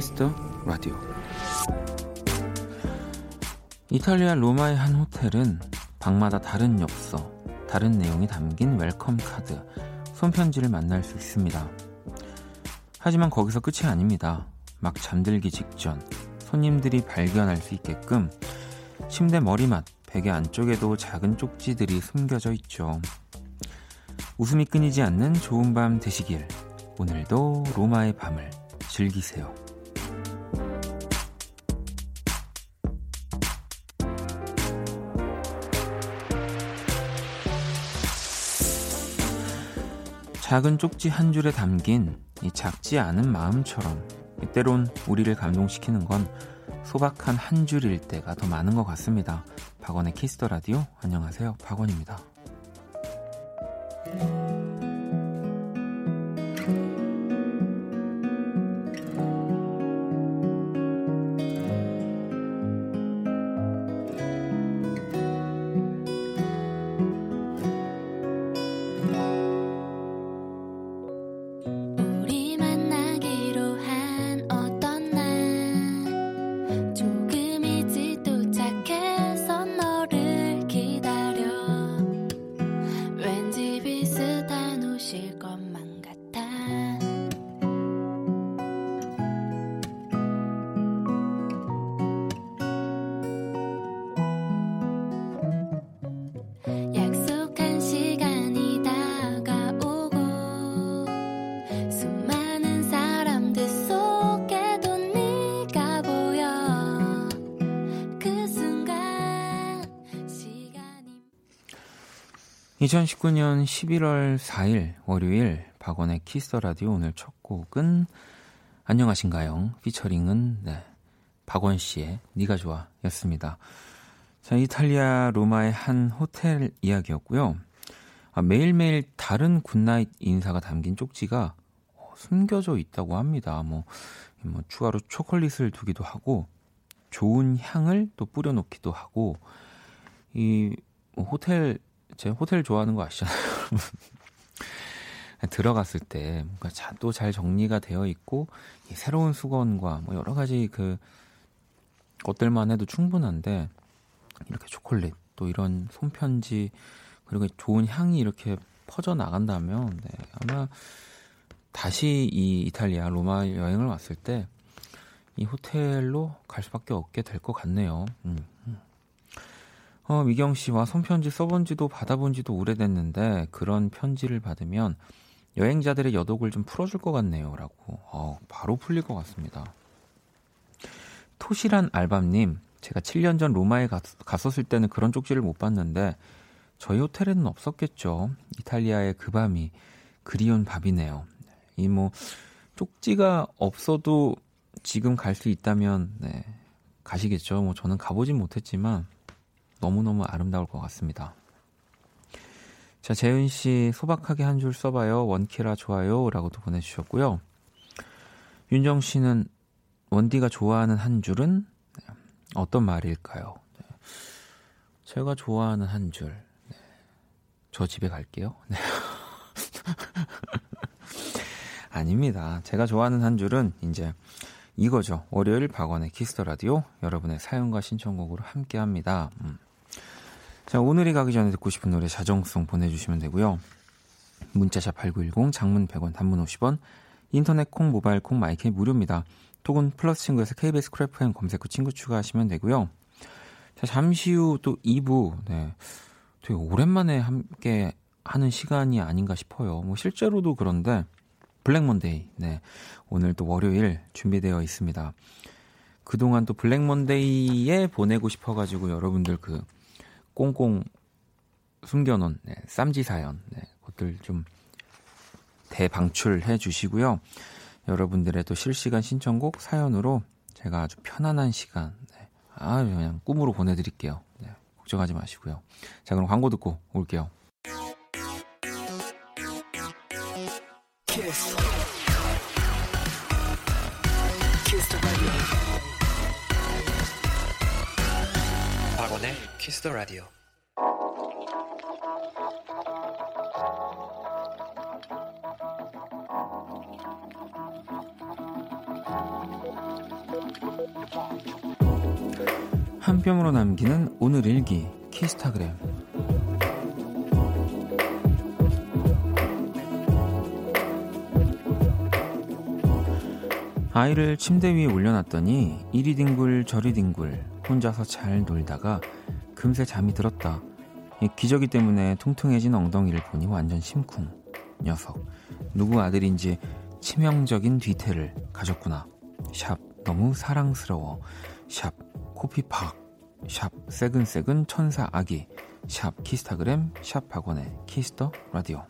키스 더 라디오 이탈리아 로마의 한 호텔은 방마다 다른 엽서, 다른 내용이 담긴 welcome 카드, 손편지를 만날 수 있습니다. 하지만 거기서 끝이 아닙니다. 막 잠들기 직전 손님들이 발견할 수 있게끔 침대 머리맡, 베개 안쪽에도 작은 쪽지들이 숨겨져 있죠. 웃음이 끊이지 않는 좋은 밤 되시길. 오늘도 로마의 밤을 즐기세요. 작은 쪽지 한 줄에 담긴 이 작지 않은 마음처럼 때론 우리를 감동시키는 건 소박한 한 줄일 때가 더 많은 것 같습니다. 박원의 키스 더 라디오 안녕하세요. 박원입니다. 2019년 11월 4일 월요일 박원의 키스 더 라디오 오늘 첫 곡은 안녕하신가영, 피처링은 네, 박원 씨의 니가 좋아였습니다. 자, 이탈리아 로마의 한 호텔 이야기였고요. 아, 매일매일 다른 good night 인사가 담긴 쪽지가 어, 숨겨져 있다고 합니다. 뭐, 뭐 추가로 초콜릿을 두기도 하고 좋은 향을 또 뿌려놓기도 하고 이뭐 호텔 제 호텔 좋아하는 거 아시잖아요. 들어갔을 때 뭔가 또 잘 정리가 되어 있고 새로운 수건과 뭐 여러 가지 그 것들만 해도 충분한데 이렇게 초콜릿 또 이런 손편지 그리고 좋은 향이 이렇게 퍼져 나간다면 네, 아마 다시 이 이탈리아 로마 여행을 왔을 때 이 호텔로 갈 수밖에 없게 될 것 같네요. 음. 어, 미경 씨와 손편지 써본 지도 받아본 지도 오래됐는데 그런 편지를 받으면 여행자들의 여독을 좀 풀어줄 것 같네요. 라고. 어, 바로 풀릴 것 같습니다. 토시란 알밤님, 제가 7년 전 로마에 갔, 갔었을 때는 그런 쪽지를 못 봤는데 저희 호텔에는 없었겠죠. 이탈리아의 그 밤이 그리운 밥이네요. 이 뭐 쪽지가 없어도 지금 갈 수 있다면 네, 가시겠죠. 뭐 저는 가보진 못했지만 너무너무 아름다울 것 같습니다. 자, 재은 씨, 소박하게 한 줄 써봐요. 원키라 좋아요. 라고도 보내주셨고요. 윤정 씨는 원디가 좋아하는 한 줄은 어떤 말일까요? 네. 제가 좋아하는 한 줄. 네. 저 집에 갈게요. 네. 아닙니다. 제가 좋아하는 한 줄은 이제 이거죠. 월요일 박원의 키스 더 라디오 여러분의 사연과 신청곡으로 함께 합니다. 음. 자, 오늘이 가기 전에 듣고 싶은 노래 자정송 보내주시면 되고요. 문자샵 8910, 장문 100원, 단문 50원, 인터넷 콩, 모바일 콩, 마이크 무료입니다. 톡은 플러스 친구에서 KBS 쿨FM 검색 후 친구 추가하시면 되고요. 자, 잠시 후 또 2부, 네. 되게 오랜만에 함께 하는 시간이 아닌가 싶어요. 뭐 실제로도 그런데 Black Monday, 네. 오늘 또 월요일 준비되어 있습니다. 그동안 또 Black Monday에 보내고 싶어 가지고 여러분들 그 꽁꽁 숨겨놓은 네, 쌈지 사연 네, 그것들 좀 대방출해 주시고요. 여러분들의 또 실시간 신청곡 사연으로 제가 아주 편안한 시간 네, 아 그냥 꿈으로 보내드릴게요. 네, 걱정하지 마시고요. 자 그럼 광고 듣고 올게요. 키스. 키스 임백천의 키스 더 라디오. 1 뼘으로 남기는 오늘 일기 키스타그램 아이를 침대 위에 올려놨더니 이리 뒹굴 저리 뒹굴 혼자서 잘 놀다가 금세 잠이 들었다. 기저귀 때문에 퉁퉁해진 엉덩이를 보니 완전 심쿵. 녀석 누구 아들인지 치명적인 뒤태를 가졌구나. 샵 너무 사랑스러워. 샵 코피 팍. 샵 새근새근 천사 아기. 샵 키스타그램 샵 박원의 키스 더 라디오.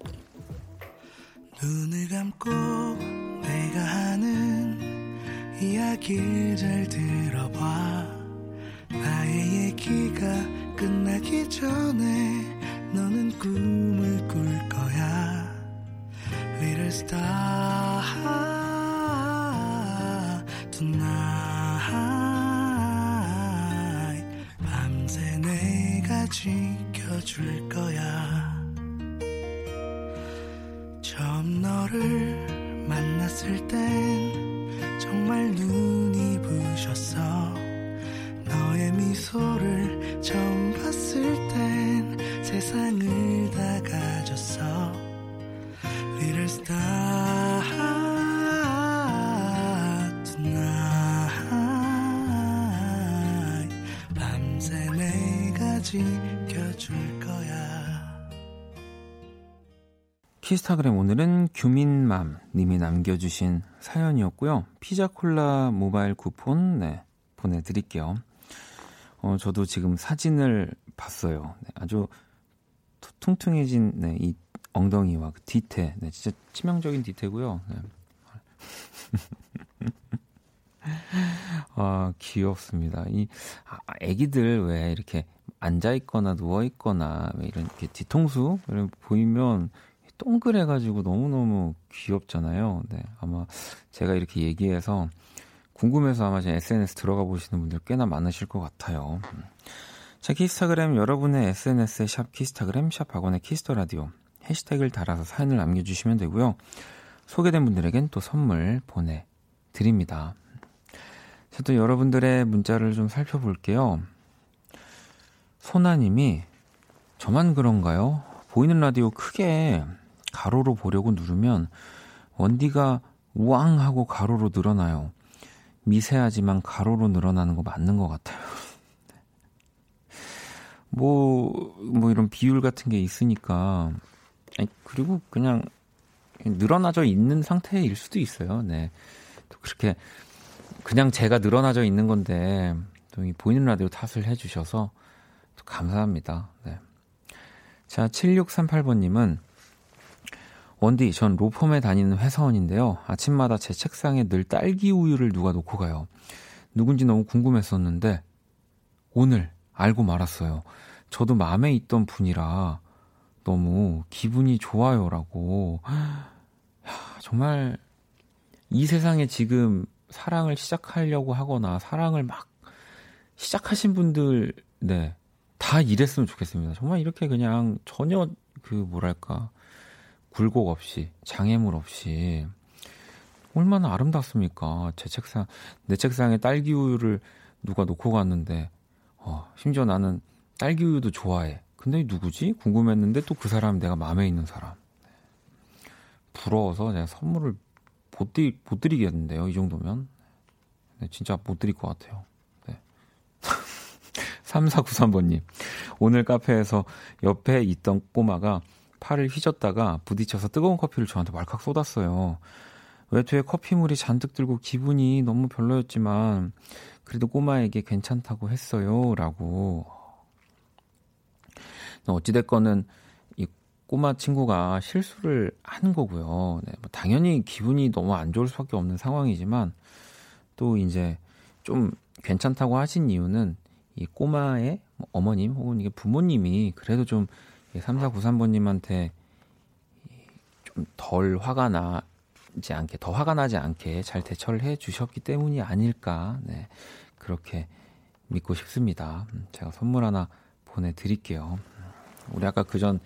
눈을 감고 내가 하는 이야기를 잘 들어봐. 나의 얘기가 끝나기 전에 너는 꿈을 꿀 거야. Little star tonight 밤새 내가 지켜줄 거야 처음 너를 만났을 땐 정말 눈 미소를 처음 봤을 땐 세상을 다 가졌어 Little star 지켜줄 거야. 키스타그램 오늘은 규민맘 님이 남겨주신 사연이었고요. 피자콜라 모바일 쿠폰 네, 보내드릴게요. 어, 저도 지금 사진을 봤어요. 네, 아주 퉁퉁해진 네, 이 엉덩이와 그 뒤태, 네, 진짜 치명적인 뒤태고요. 네. 아, 귀엽습니다. 이, 아, 애기들 왜 이렇게 앉아 있거나 누워 있거나 이런 이렇게 뒤통수 이런 보이면 동그래가지고 너무너무 귀엽잖아요. 네, 아마 제가 이렇게 얘기해서 궁금해서 아마 제 SNS 들어가 보시는 분들 꽤나 많으실 것 같아요. 제 키스타그램 여러분의 SNS에 샵 키스타그램 샵 박원의 키스 더 라디오 해시태그를 달아서 사연을 남겨주시면 되고요. 소개된 분들에겐 또 선물 보내드립니다. 저도 여러분들의 문자를 좀 살펴볼게요. 소나님이 저만 그런가요? 보이는 라디오 크게 가로로 보려고 누르면 원디가 우왕 하고 가로로 늘어나요. 미세하지만 가로로 늘어나는 거 맞는 것 같아요. 뭐, 뭐 이런 비율 같은 게 있으니까. 아니, 그리고 그냥 늘어나져 있는 상태일 수도 있어요. 네. 또 그렇게 그냥 제가 늘어나져 있는 건데 또 보이는 라디오 탓을 해주셔서 감사합니다. 네. 자, 7638번님은 원디, 전 로펌에 다니는 회사원인데요. 아침마다 제 책상에 늘 딸기 우유를 누가 놓고 가요. 누군지 너무 궁금했었는데 오늘 알고 말았어요. 저도 마음에 있던 분이라 너무 기분이 좋아요라고. 야, 정말 이 세상에 지금 사랑을 시작하려고 하거나 사랑을 막 시작하신 분들, 네. 다 이랬으면 좋겠습니다. 정말 이렇게 그냥 전혀 그 뭐랄까 굴곡 없이 장애물 없이 얼마나 아름답습니까? 제 책상 내 책상에 딸기 우유를 누가 놓고 갔는데 어, 심지어 나는 딸기 우유도 좋아해. 근데 누구지? 궁금했는데 또 그 사람 내가 마음에 있는 사람. 부러워서 내가 선물을 못, 드리, 못 드리겠는데요. 이 정도면. 네, 진짜 못 드릴 것 같아요. 3493번님. 오늘 카페에서 옆에 있던 꼬마가 팔을 휘젓다가 부딪혀서 뜨거운 커피를 저한테 말칵 쏟았어요. 외투에 커피물이 잔뜩 들고 기분이 너무 별로였지만 그래도 꼬마에게 괜찮다고 했어요. 라고. 어찌 됐건은 이 꼬마 친구가 실수를 한 거고요. 네, 뭐 당연히 기분이 너무 안 좋을 수밖에 없는 상황이지만 또 이제 좀 괜찮다고 하신 이유는 이 꼬마의 뭐 어머님 혹은 이게 부모님이 그래도 좀 3493번님한테 좀 덜 화가 나지 않게, 더 화가 나지 않게 잘 대처를 해 주셨기 때문이 아닐까, 네. 그렇게 믿고 싶습니다. 음, 제가 선물 하나 보내드릴게요. 우리 아까 그전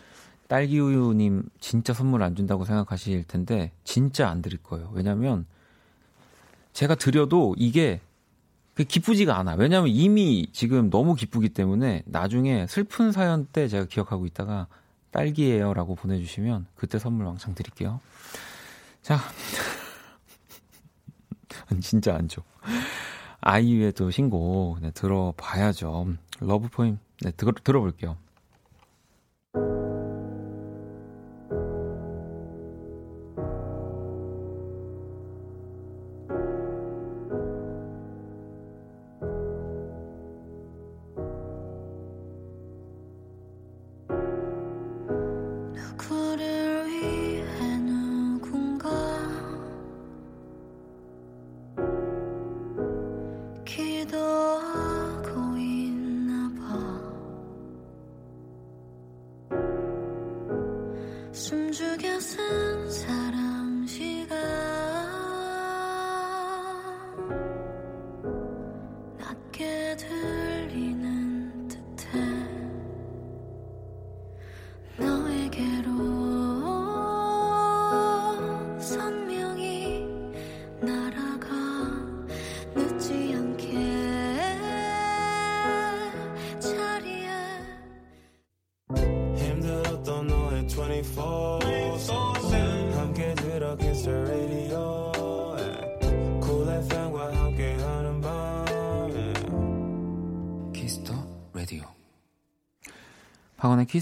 딸기우유님 진짜 선물 안 준다고 생각하실 텐데, 진짜 안 드릴 거예요. 왜냐면 제가 드려도 이게 그 기쁘지가 않아. 왜냐면 이미 지금 너무 기쁘기 때문에 나중에 슬픈 사연 때 제가 기억하고 있다가 딸기예요라고 보내주시면 그때 선물 왕창 드릴게요. 자, 진짜 안 줘. 아이유의 또 신곡 네, 들어봐야죠. Love Poem 네, 들, 들어볼게요.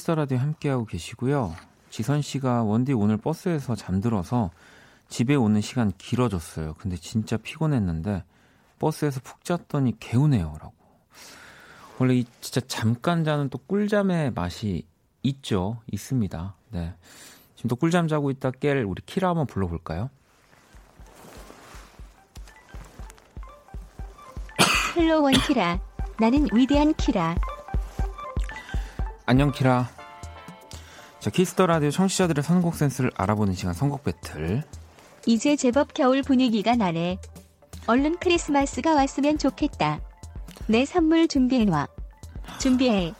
키스 라디오 함께하고 계시고요. 지선 씨가 원디 오늘 버스에서 잠들어서 집에 오는 시간 길어졌어요. 근데 진짜 피곤했는데 버스에서 푹 잤더니 개운해요라고. 원래 이 진짜 잠깐 자는 또 꿀잠의 맛이 있죠. 있습니다. 네. 지금 또 꿀잠 자고 있다 깰 우리 키라 한번 불러볼까요? Hello 원 키라. 나는 위대한 키라. 안녕 키라. 자 키스 더 라디오 청취자들의 선곡 센스를 알아보는 시간 선곡 배틀. 이제 제법 겨울 분위기가 나네. 얼른 크리스마스가 왔으면 좋겠다. 내 선물 준비해놔. 준비해.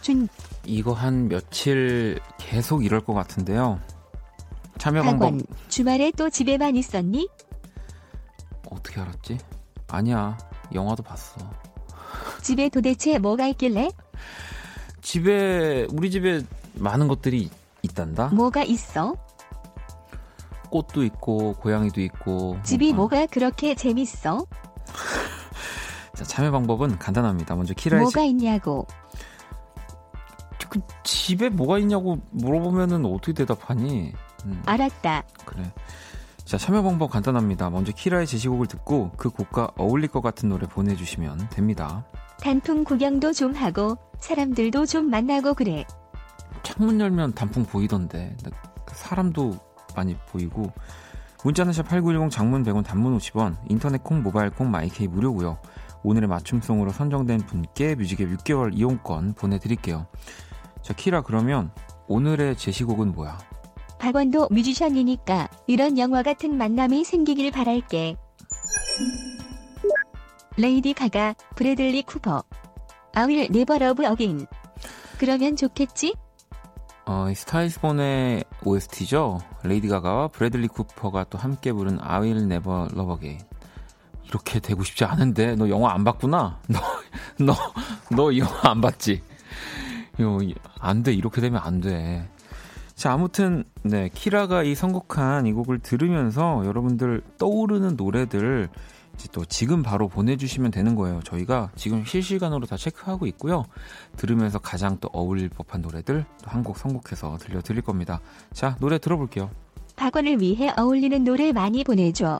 준. 이거 한 며칠 계속 이럴 것 같은데요. 참여 방법. 학원, 주말에 또 집에만 있었니? 어떻게 알았지? 아니야. 영화도 봤어. 집에 도대체 뭐가 있길래? 집에 우리 집에 많은 것들이 있단다. 뭐가 있어? 꽃도 있고 고양이도 있고. 집이 뭐, 뭐가 그렇게 재밌어? 자, 참여 방법은 간단합니다. 먼저 키라의 뭐가 집... 있냐고. 그 집에 뭐가 있냐고 물어보면은 어떻게 대답하니? 음. 알았다. 그래. 자, 참여 방법 간단합니다. 먼저 키라의 제시곡을 듣고 그 곡과 어울릴 것 같은 노래 보내주시면 됩니다. 단풍 구경도 좀 하고 사람들도 좀 만나고 그래. 창문 열면 단풍 보이던데 사람도 많이 보이고 문자는 샵8910 장문 100원 단문 50원 인터넷 콩 모바일 콩 마이케이 무료고요. 오늘의 맞춤송으로 선정된 분께 뮤직앱 6개월 이용권 보내드릴게요. 자 키라 그러면 오늘의 제시곡은 뭐야? 박원도 뮤지션이니까 이런 영화 같은 만남이 생기길 바랄게. 레이디 가가, 브래들리 쿠퍼. I'll Never Love Again. 그러면 좋겠지? 어, Star Is Born의 OST죠. 레이디 가가와 브래들리 쿠퍼가 또 함께 부른 I'll Never Love Again. 이렇게 되고 싶지 않은데 너 영화 안 봤구나. 너 너 너 이 영화 안 봤지? 안 돼. 이렇게 되면 안 돼. 자, 아무튼 네, 키라가 이 선곡한 이 곡을 들으면서 여러분들 떠오르는 노래들 또 지금 바로 보내주시면 되는 거예요. 저희가 지금 실시간으로 다 체크하고 있고요. 들으면서 가장 또 어울릴 법한 노래들 또한곡 선곡해서 들려드릴 겁니다. 자, 노래 들어볼게요. 박원을 위해 어울리는 노래 많이 보내줘.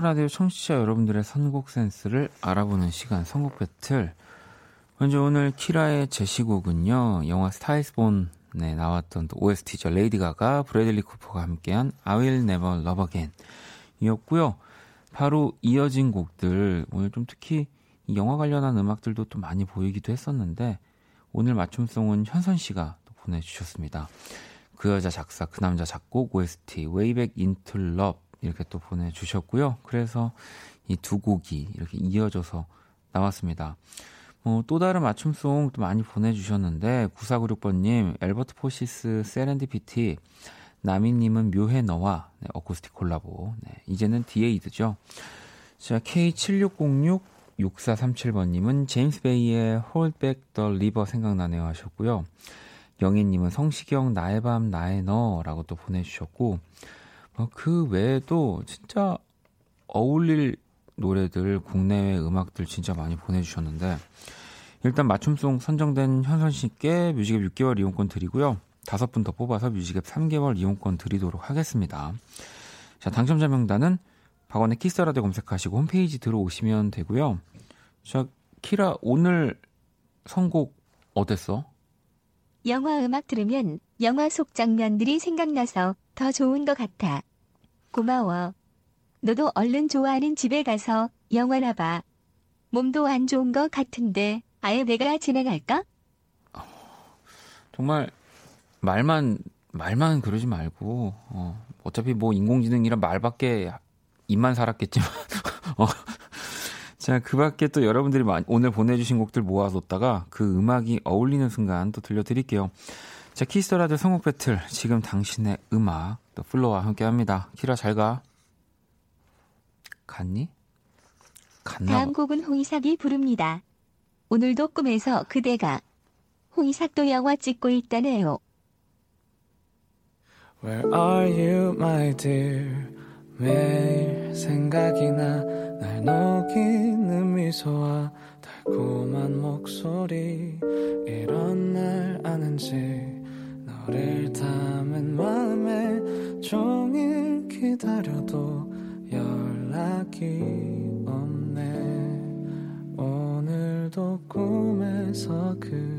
라디오 청취자 여러분들의 선곡 센스를 알아보는 시간 선곡 배틀. 먼저 오늘 키라의 제시곡은요. 영화 Star Is Born에 나왔던 또 OST죠. 레이디 가가, 브래들리 쿠퍼가 함께한 I Will Never Love Again 이었고요. 바로 이어진 곡들 오늘 좀 특히 이 영화 관련한 음악들도 또 많이 보이기도 했었는데 오늘 맞춤송은 현선 씨가 또 보내주셨습니다. 그 여자 작사, 그 남자 작곡, OST, Into Love 이렇게 또 보내주셨고요. 그래서 이 두 곡이 이렇게 이어져서 나왔습니다. 뭐또 다른 맞춤송 또 많이 보내주셨는데 9496번님, 앨버트 포시스 Serendipity, 나미님은 묘해 너와 네, 어쿠스틱 콜라보. 네, 이제는 디에이드죠. 자, K7606 6437번님은 제임스 베이의 Hold Back the River 생각나네요 하셨고요. 영희님은 성시경 나의 밤 나의 너라고 또 보내주셨고 어, 그 외에도 진짜 어울릴 노래들 국내외 음악들 진짜 많이 보내주셨는데 일단 맞춤송 선정된 현선 씨께 뮤직앱 6개월 이용권 드리고요. 다섯 분 더 뽑아서 뮤직앱 3개월 이용권 드리도록 하겠습니다. 자 당첨자 명단은 박원의 키스라디오 검색하시고 홈페이지 들어오시면 되고요. 자 키라 오늘 선곡 어땠어? 영화 음악 들으면 영화 속 장면들이 생각나서 더 좋은 것 같아. 고마워. 너도 얼른 좋아하는 집에 가서 영화나 봐. 몸도 안 좋은 것 같은데 아예 내가 진행할까? 정말 말만 말만 그러지 말고 어, 어차피 뭐 인공지능이란 말밖에 입만 살았겠지만 어, 자 그 밖에 또 여러분들이 오늘 보내주신 곡들 모아뒀다가 그 음악이 어울리는 순간 또 들려드릴게요. 자 Kiss the Radio 선곡 배틀 지금 당신의 음악 또 FLO와 함께 합니다. 키라 잘 가. 갔니? 갔나 다음 봐. 곡은 홍이삭이 부릅니다. 오늘도 꿈에서 그대가 홍이삭도 영화 찍고 있다네요. Where are you, my dear? 매일 생각이 나, 날 녹이는 미소와 달콤한 목소리. 이런 날 아는지, 너를 담은 마음에 종일 기다려도 연락이 없네. 오늘도 꿈에서 그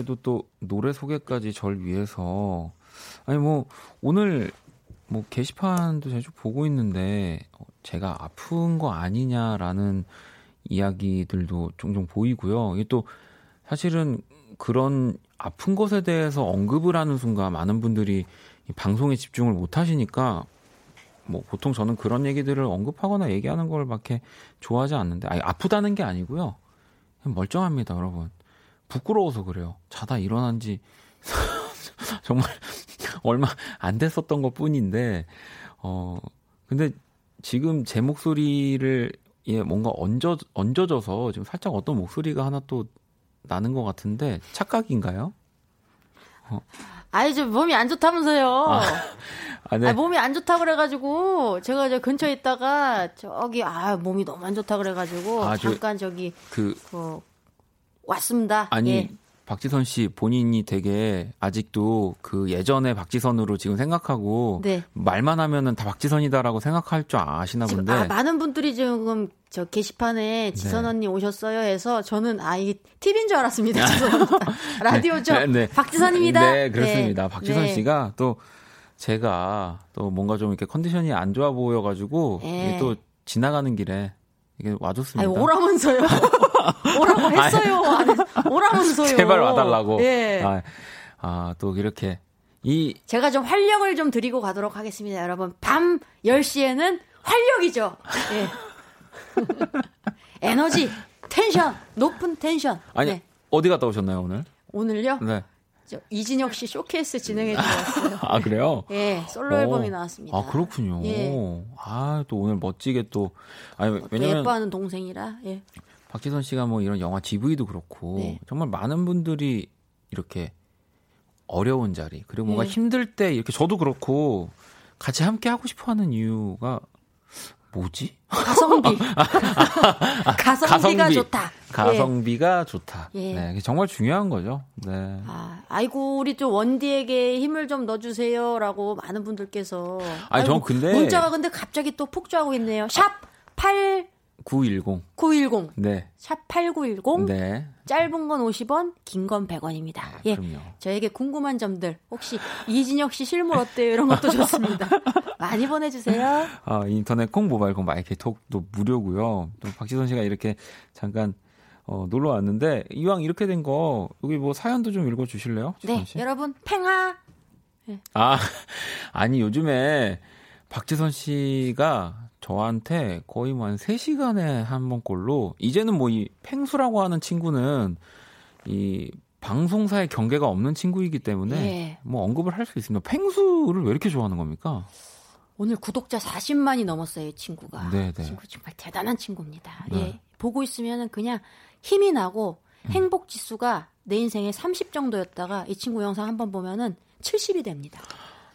그래도 또 노래 소개까지 절 위해서 아니 뭐 오늘 뭐 게시판도 쭉 보고 있는데 어, 제가 아픈 거 아니냐라는 이야기들도 종종 보이고요. 이게 또 사실은 그런 아픈 것에 대해서 언급을 하는 순간 많은 분들이 이 방송에 집중을 못 하시니까 뭐 보통 저는 그런 얘기들을 언급하거나 얘기하는 걸 밖에 좋아하지 않는데 아니 아프다는 게 아니고요. 멀쩡합니다, 여러분. 부끄러워서 그래요. 자다 일어난 지 정말 얼마 안 됐었던 것 뿐인데, 어, 근데 지금 제 목소리를 예, 뭔가 얹어, 얹어져서 지금 살짝 어떤 목소리가 하나 또 나는 것 같은데, 착각인가요? 아니, 저 몸이 안 좋다면서요. 아, 네. 아, 몸이 안 좋다 그래가지고 제가 저 근처에 있다가 저기 아 몸이 너무 안 좋다 그래가지고 아, 저- 잠깐 저기 그, 그 왔습니다. 아니, 예. 박지선 씨 본인이 되게 아직도 그 예전의 박지선으로 지금 생각하고 네. 말만 하면은 다 박지선이다라고 생각할 줄 아시나 지금 본데. 아, 많은 분들이 지금 저 게시판에 지선 네. 언니 오셨어요 해서 저는 아 이게 TV인 줄 알았습니다. 라디오죠. 네, 네. 박지선입니다. 네, 그렇습니다. 네. 박지선 네. 씨가 또 제가 또 뭔가 좀 이렇게 컨디션이 안 좋아 보여가지고 네. 또 지나가는 길에 이게 와줬습니다. 아니 오라면서요. 오라고 했어요. 오라면서요. 제발 와달라고. 예. 아, 아, 또 이렇게 이 제가 좀 활력을 좀 드리고 가도록 하겠습니다, 여러분. 밤 10시에는 활력이죠. 예. 에너지, 텐션, 높은 텐션. 아니 네. 어디 갔다 오셨나요 오늘? 오늘요? 네. 저 이진혁 씨 쇼케이스 진행해 주셨어요. 아 그래요? 예, 솔로 어. 앨범이 나왔습니다. 아 그렇군요. 예. 아 또 오늘 멋지게 또 아니 또 왜냐면 예뻐하는 동생이라. 예. 박지선 씨가 뭐 이런 영화 GV도 그렇고 네. 정말 많은 분들이 이렇게 어려운 자리 그리고 뭔가 네. 힘들 때 이렇게 저도 그렇고 같이 함께 하고 싶어하는 이유가 뭐지? 가성비. 가성비가 가성비. 좋다. 예. 가성비가 좋다. 예. 네, 정말 중요한 거죠. 네. 아, 아이고 우리 좀 원디에게 힘을 좀 넣어주세요라고 많은 분들께서. 아니, 전 아이고, 근데- 문자가 근데 갑자기 또 폭주하고 있네요. 샵 910. 8910. 네. 샵 8910. 네. 짧은 건 50원, 긴 건 100원입니다. 예. 그럼요. 저에게 궁금한 점들, 혹시 이진혁 씨 실물 어때요? 이런 것도 좋습니다. 많이 보내주세요. 아, 인터넷 콩, 모바일 콩, 마이크 톡도 무료고요. 또 박지선 씨가 이렇게 잠깐 어, 놀러 왔는데 이왕 이렇게 된 거 여기 뭐 사연도 좀 읽어 주실래요? 네, 여러분, 팽아. 아, 아니 요즘에 박지선 씨가 저한테 거의 뭐 한 3시간에 한 번꼴로 이제는 뭐이 팽수라고 하는 친구는 이 방송사의 경계가 없는 친구이기 때문에 예. 뭐 언급을 할 수 있습니다. 팽수를 왜 이렇게 좋아하는 겁니까? 오늘 구독자 40만이 넘었어요, 이 친구가. 네, 네. 이 친구 정말 대단한 친구입니다. 네. 예. 보고 있으면 그냥 힘이 나고 음. 행복 지수가 내 인생에 30 정도였다가 이 친구 영상 한번 보면은 70이 됩니다.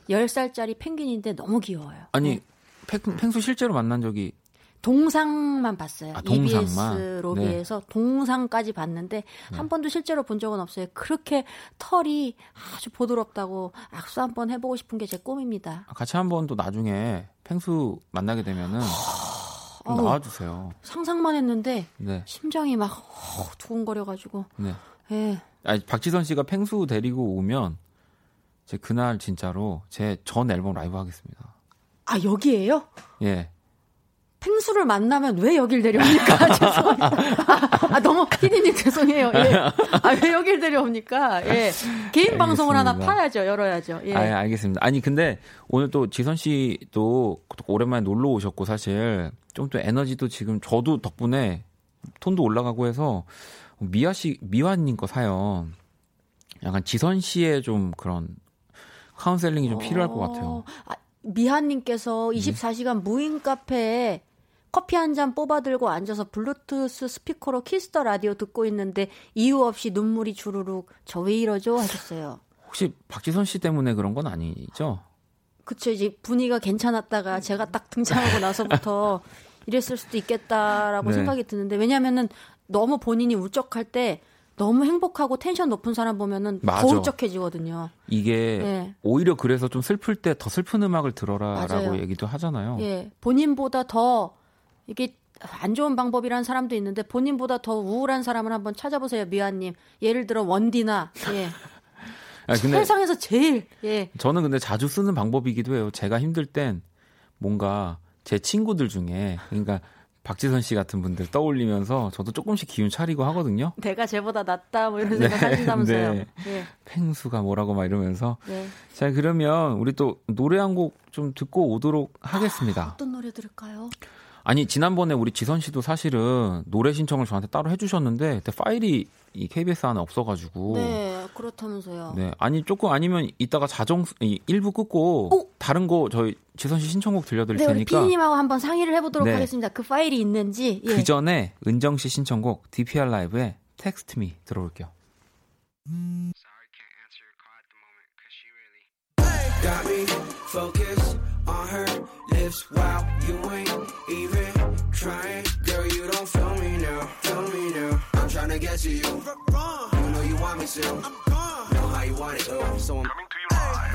10살짜리 펭귄인데 너무 귀여워요. 아니 네. 팽, 팽수 실제로 만난 적이 동상만 봤어요. 아, 동상만? EBS 로비에서 동상까지 봤는데 네. 한 번도 실제로 본 적은 없어요. 그렇게 털이 아주 보드럽다고 악수 한 번 해보고 싶은 게 제 꿈입니다. 같이 한 번 또 나중에 팽수 만나게 되면은 좀 어우. 나와주세요. 상상만 했는데 네, 심장이 막 어, 두근거려가지고 네. 예. 아니, 박지선 씨가 팽수 데리고 오면 제 그날 진짜로 제 전 앨범 라이브 하겠습니다. 아 여기에요? 예. 펭수를 만나면 왜 여길 데려옵니까? 죄송합니다. 아, 아, 너무 피디님 죄송해요. 예. 아 왜 여길 데려옵니까? 예. 개인 방송을 하나 알겠습니다. 파야죠, 열어야죠. 예. 아, 알겠습니다. 아니 근데 오늘 또 지선 씨도 또 오랜만에 놀러 오셨고 사실 좀 또 에너지도 지금 저도 덕분에 톤도 올라가고 해서 미아 씨 미화님 거 사연 약간 지선 씨의 좀 그런 카운셀링이 좀 필요할 것 같아요. 어, 아, 미하님께서 네. 24시간 무인 카페에 커피 한 잔 뽑아 들고 앉아서 블루투스 스피커로 Kiss the Radio 듣고 있는데 이유 없이 눈물이 주르륵 저 왜 이러죠 하셨어요. 혹시 박지선 씨 때문에 그런 건 아니죠? 그쵸 이제 분위기가 괜찮았다가 제가 딱 등장하고 나서부터 이랬을 수도 있겠다라고 네. 생각이 드는데 왜냐면은 너무 본인이 울적할 때 너무 행복하고 텐션 높은 사람 보면은 맞아. 더 울적해지거든요. 이게 네. 오히려 그래서 좀 슬플 때 더 슬픈 음악을 들어라라고. 얘기도 하잖아요. 예, 본인보다 더 이게 안 좋은 방법이라는 사람도 있는데 본인보다 더 우울한 사람을 한번 찾아보세요, 미아님. 예를 들어 원디나 예, 아, 근데 세상에서 제일 예, 저는 근데 자주 쓰는 방법이기도 해요. 제가 힘들 땐 뭔가 제 친구들 중에 그러니까 박지선 씨 같은 분들 떠올리면서 저도 조금씩 기운 차리고 하거든요. 내가 쟤보다 낫다 뭐 이런 생각 하신다면서요. 네. 예, 팽수가 뭐라고 막 이러면서 네. 자 그러면 우리 또 노래 한 곡 좀 듣고 오도록 하겠습니다. 어떤 노래 들을까요? 아니 지난번에 우리 지선 씨도 사실은 노래 신청을 저한테 따로 해주셨는데 그때 파일이 이 KBS 안에 없어가지고 네, 그렇다면서요. 네, 아니 조금 아니면 이따가 자정 이 1부 끊고 오! 다른 거 저희 지선 씨 신청곡 들려드릴 네, 테니까 피디님하고 한번 상의를 해보도록 네. 하겠습니다. 그 파일이 있는지. 예. 그 전에 은정 씨 신청곡 DPR 라이브의 텍스트 미 들어올게요. Got me focused on her lips while you ain't even trying. Girl, you don't feel me now, feel me now. I'm trying to get to you. You know you want me to. Know how you want it though. So I'm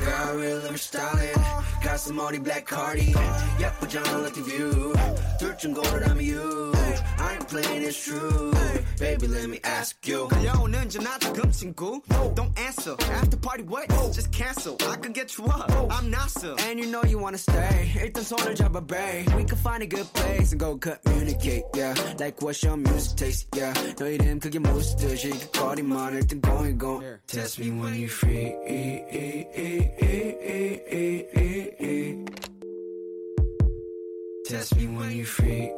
Coming to you live. Girl, real I'm styling. Got some money, black cardi. 예쁘잖아, like the view. 둘중 고르라면 you. I ain't playing, it's true. Baby, let me ask you. 끌려오는 전화 지금 친구 Don't answer After party what? Just cancel I could get you up I'm not so And you know you wanna stay. 일단 손을 잡아, babe. We can find a good place and go communicate, yeah. Like what's your music taste, yeah. 너 이름 그게 무슨 뜻이? 그 거리만 일단 going, go. Test me when you free. Test me when you free.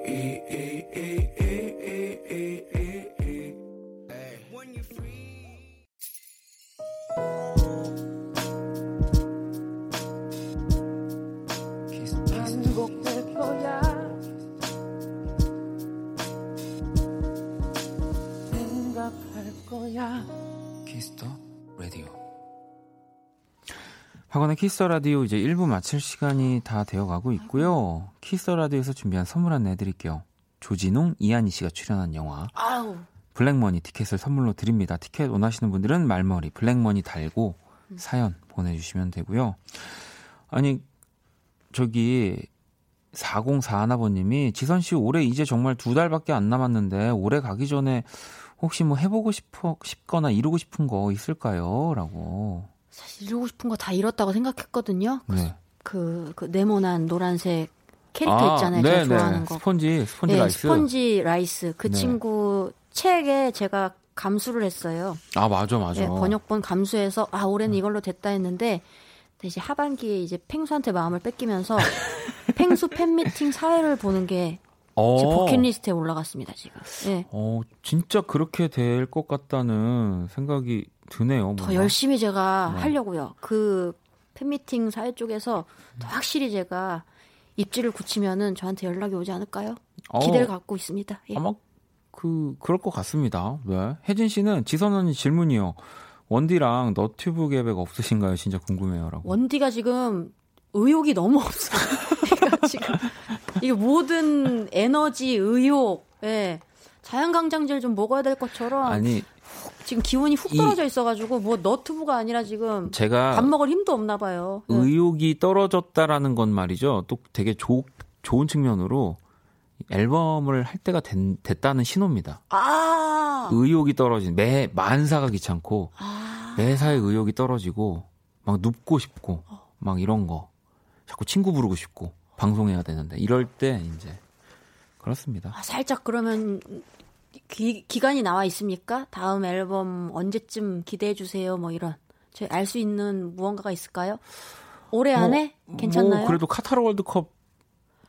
When you free 반복될 거야 생각할 거야 박원의 Kiss the Radio 이제 1부 마칠 시간이 다 되어 가고 있고요. Kiss the Radio에서 준비한 선물 안내 해드릴게요. 조진웅, 이하늬 씨가 출연한 영화 아우. 블랙머니 티켓을 선물로 드립니다. 티켓 원하시는 분들은 말머리 블랙머니 달고 사연 보내주시면 되고요. 아니 저기 4041번님이 지선 씨 올해 이제 정말 두 달밖에 안 남았는데 올해 가기 전에 혹시 뭐 해보고 싶어 싶거나 이루고 싶은 거 있을까요?라고. 싶은 거다 이뤘다고 생각했거든요. 네. 그, 그 네모난 노란색 캐릭터 있잖아요. 제가 좋아하는 거. 스펀지 스펀지 네, 라이스. 스펀지 라이스. 그 네. 친구 책에 제가 감수를 했어요. 아 맞아 맞아. 네, 번역본 감수해서 아 올해는 이걸로 됐다 했는데 이제 하반기에 이제 펭수한테 마음을 뺏기면서 펭수 팬미팅 사회를 보는 게 어. 제 버킷리스트에 올라갔습니다 지금. 네. 어 진짜 그렇게 될 것 같다는 생각이 드네요. 더 뭔가. 열심히 제가 네. 하려고요. 그 팬미팅 사회 쪽에서 더 확실히 제가 입지를 굳히면은 저한테 연락이 오지 않을까요? 어, 기대를 갖고 있습니다. 예. 아마 그 그럴 것 같습니다. 네. 혜진 씨는 지선 언니 질문이요. 원디랑 너튜브 계획 없으신가요? 진짜 궁금해요라고. 원디가 지금 의욕이 너무 없어. 그러니까 지금 이게 모든 에너지, 의욕, 예. 자연강장제를 좀 먹어야 될 것처럼 아니 지금 기운이 훅 이- 떨어져 있어가지고 뭐 너튜브가 아니라 지금 제가 밥 먹을 힘도 없나 봐요. 예. 의욕이 떨어졌다라는 건 말이죠. 또 되게 조, 좋은 측면으로 앨범을 할 때가 된- 됐다는 신호입니다. 아, 의욕이 떨어진 매 만사가 귀찮고 아, 매사에 의욕이 떨어지고 막 눕고 싶고 막 이런 거 자꾸 친구 부르고 싶고 방송해야 되는데 이럴 때 이제 그렇습니다. 아, 살짝 그러면 기, 기간이 나와 있습니까? 다음 앨범 언제쯤 기대해 주세요. 뭐 이런 저희 알 수 있는 무언가가 있을까요? 올해 안에 괜찮나요? 뭐 그래도 카타르 월드컵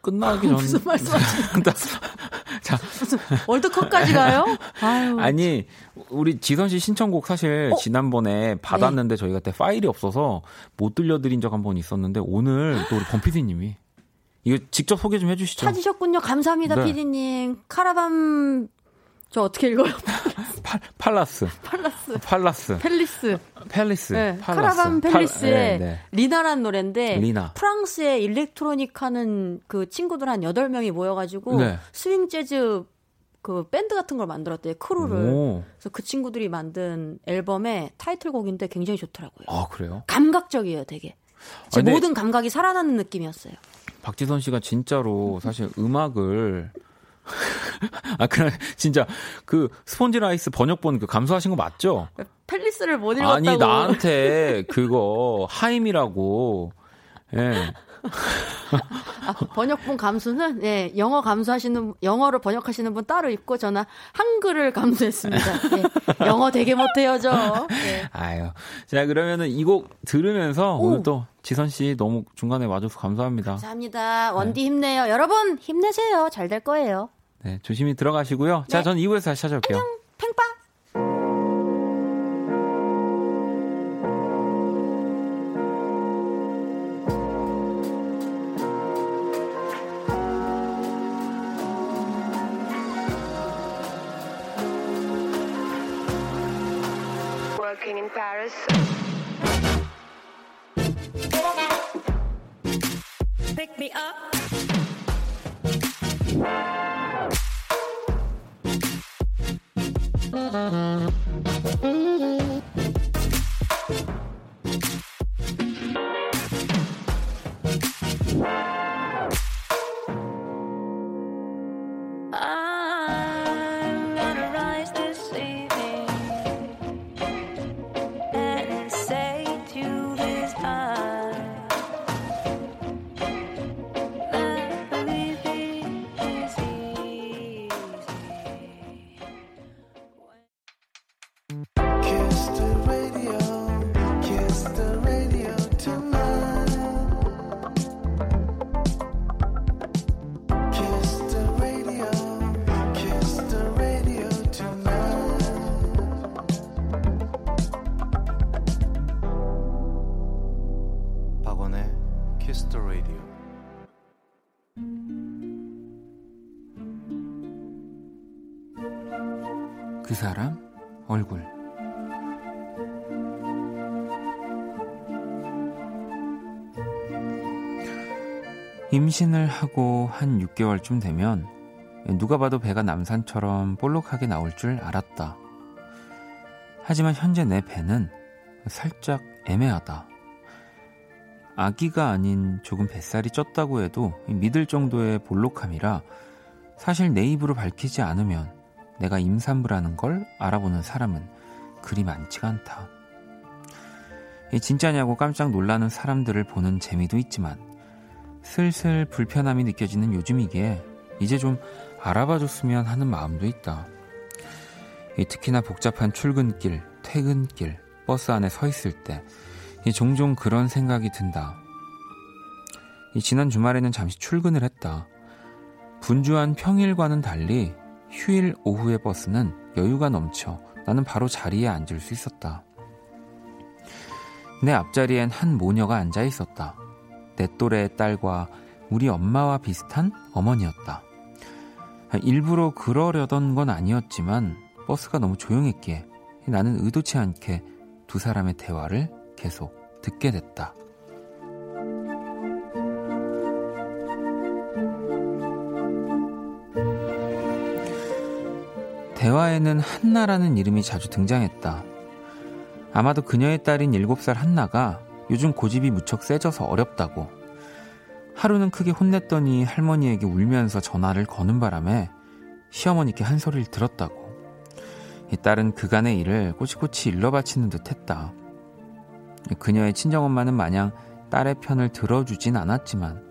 끝나기 전 무슨 말씀하시는 자, 무슨 월드컵까지 가요? 아유, 아니 우리 지선 씨 신청곡 사실 어? 지난번에 받았는데 저희가 그때 파일이 없어서 못 들려드린 적 한 번 있었는데 오늘 또 우리 범피디님이 이거 직접 소개 좀 해주시죠. 찾으셨군요. 감사합니다, 네. 피디님. 카라반 저 어떻게 읽어요? 팔, 팔라스, 팔라스, 팔라스, 펠리스. Palace, 네, 팔라스. 카라반 팔- Palace의 네, 네. 리나란 노래인데 리나. 프랑스의 일렉트로닉 하는 그 친구들 한 8명이 모여 가지고 네. 스윙 재즈 그 밴드 같은 걸 만들었대요. 크루를. 오, 그래서 그 친구들이 만든 앨범의 타이틀곡인데 굉장히 좋더라고요. 아 그래요? 감각적이에요, 되게. 제 근데- 모든 감각이 살아나는 느낌이었어요. 박지선 씨가 진짜로 사실 음악을 아 그래 진짜 그 스폰지 라이스 번역본 그 감수하신 거 맞죠? Palace를 못 읽었다고. 아니 나한테 그거 하임이라고 예. 아, 번역본 감수는 예, 영어 감수하시는 영어를 번역하시는 분 따로 있고 저는 한글을 감수했습니다. 예, 영어 되게 못해요 저. 예. 아유. 자, 그러면은 이 곡 들으면서 오. 오늘 또 지선 씨 너무 중간에 와줘서 감사합니다. 감사합니다. 원디 힘내요. 여러분 힘내세요. 잘 될 거예요. 네, 조심히 들어가시고요. 자, 네. 전 2부에서 다시 찾아올게요. 팽빠. In Paris. Pick me up. 그 사람 얼굴 임신을 하고 한 6개월쯤 되면 누가 봐도 배가 남산처럼 볼록하게 나올 줄 알았다. 하지만 현재 내 배는 살짝 애매하다. 아기가 아닌 조금 뱃살이 쪘다고 해도 믿을 정도의 볼록함이라 사실 내 입으로 밝히지 않으면 내가 임산부라는 걸 알아보는 사람은 그리 많지가 않다. 진짜냐고 깜짝 놀라는 사람들을 보는 재미도 있지만 슬슬 불편함이 느껴지는 요즘이기에 이제 좀 알아봐 줬으면 하는 마음도 있다. 특히나 복잡한 출근길, 퇴근길, 버스 안에 서 있을 때 종종 그런 생각이 든다. 지난 주말에는 잠시 출근을 했다. 분주한 평일과는 달리 휴일 오후의 버스는 여유가 넘쳐 나는 바로 자리에 앉을 수 있었다. 내 앞자리엔 한 모녀가 앉아 있었다. 내 또래의 딸과 우리 엄마와 비슷한 어머니였다. 일부러 그러려던 건 아니었지만 버스가 너무 조용했기에 나는 의도치 않게 두 사람의 대화를 계속 듣게 됐다. 대화에는 한나라는 이름이 자주 등장했다. 아마도 그녀의 딸인 7살 한나가 요즘 고집이 무척 세져서 어렵다고. 하루는 크게 혼냈더니 할머니에게 울면서 전화를 거는 바람에 시어머니께 한 소리를 들었다고. 이 딸은 그간의 일을 꼬치꼬치 일러 바치는 듯 했다. 그녀의 친정엄마는 마냥 딸의 편을 들어주진 않았지만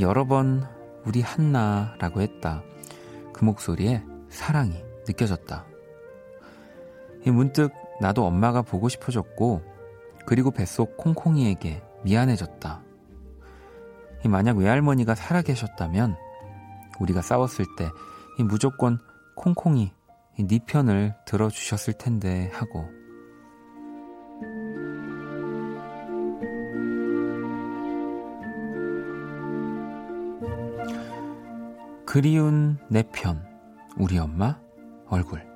여러 번 우리 한나라고 했다. 그 목소리에 사랑이 느껴졌다. 문득 나도 엄마가 보고 싶어졌고 그리고 뱃속 콩콩이에게 미안해졌다. 만약 외할머니가 살아 계셨다면 우리가 싸웠을 때 무조건 콩콩이 네 편을 들어주셨을 텐데 하고 그리운 내 편, 우리 엄마 얼굴.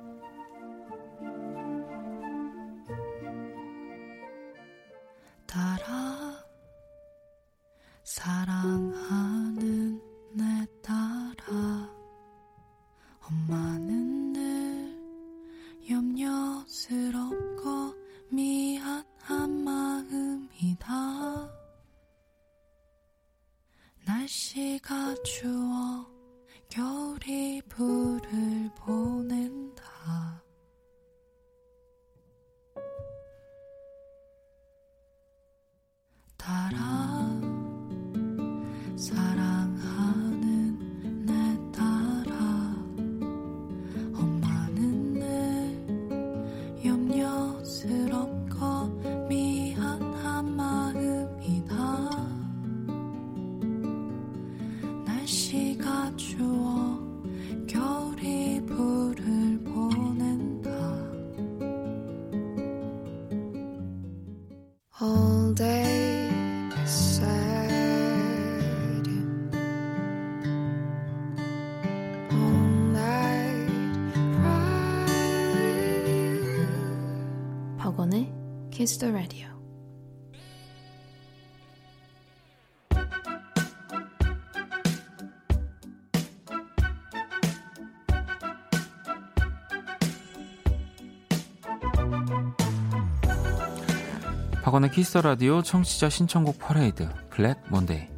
박원의 Kiss the Radio 청취자 신청곡 퍼레이드 블랙 먼데이.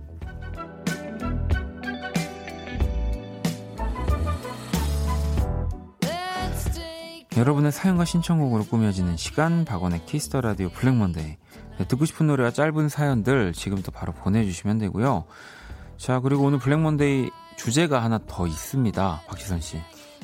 여러분의 사연과 신청곡으로 꾸며지는 시간 박원의 Kiss the Radio 블랙 먼데이. 네, 듣고 싶은 노래와 짧은 사연들 지금부터 바로 보내주시면 되고요. 자 그리고 오늘 블랙 먼데이 주제가 하나 더 있습니다. 박지선 씨.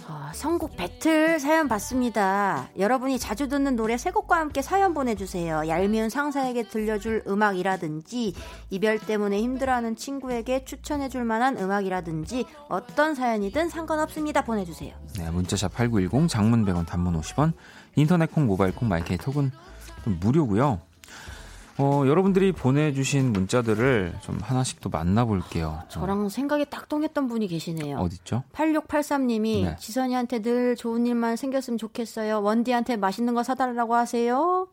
아, 선곡 배틀 사연 받습니다. 여러분이 자주 듣는 노래 세 곡과 함께 사연 보내주세요. 얄미운 상사에게 들려줄 음악이라든지 이별 때문에 힘들어하는 친구에게 추천해줄 만한 음악이라든지 어떤 사연이든 상관없습니다. 보내주세요. 네, 문자샵 8910 장문 100원 단문 50원 인터넷 콩 모바일 콩 마이케이 톡은 또 무료고요. 어, 여러분들이 보내주신 문자들을 좀 하나씩 또 만나볼게요. 저랑 생각이 딱 통했던 분이 계시네요. 어딨죠? 8683님이 네. 지선이한테 늘 좋은 일만 생겼으면 좋겠어요. 원디한테 맛있는 거 사달라고 하세요.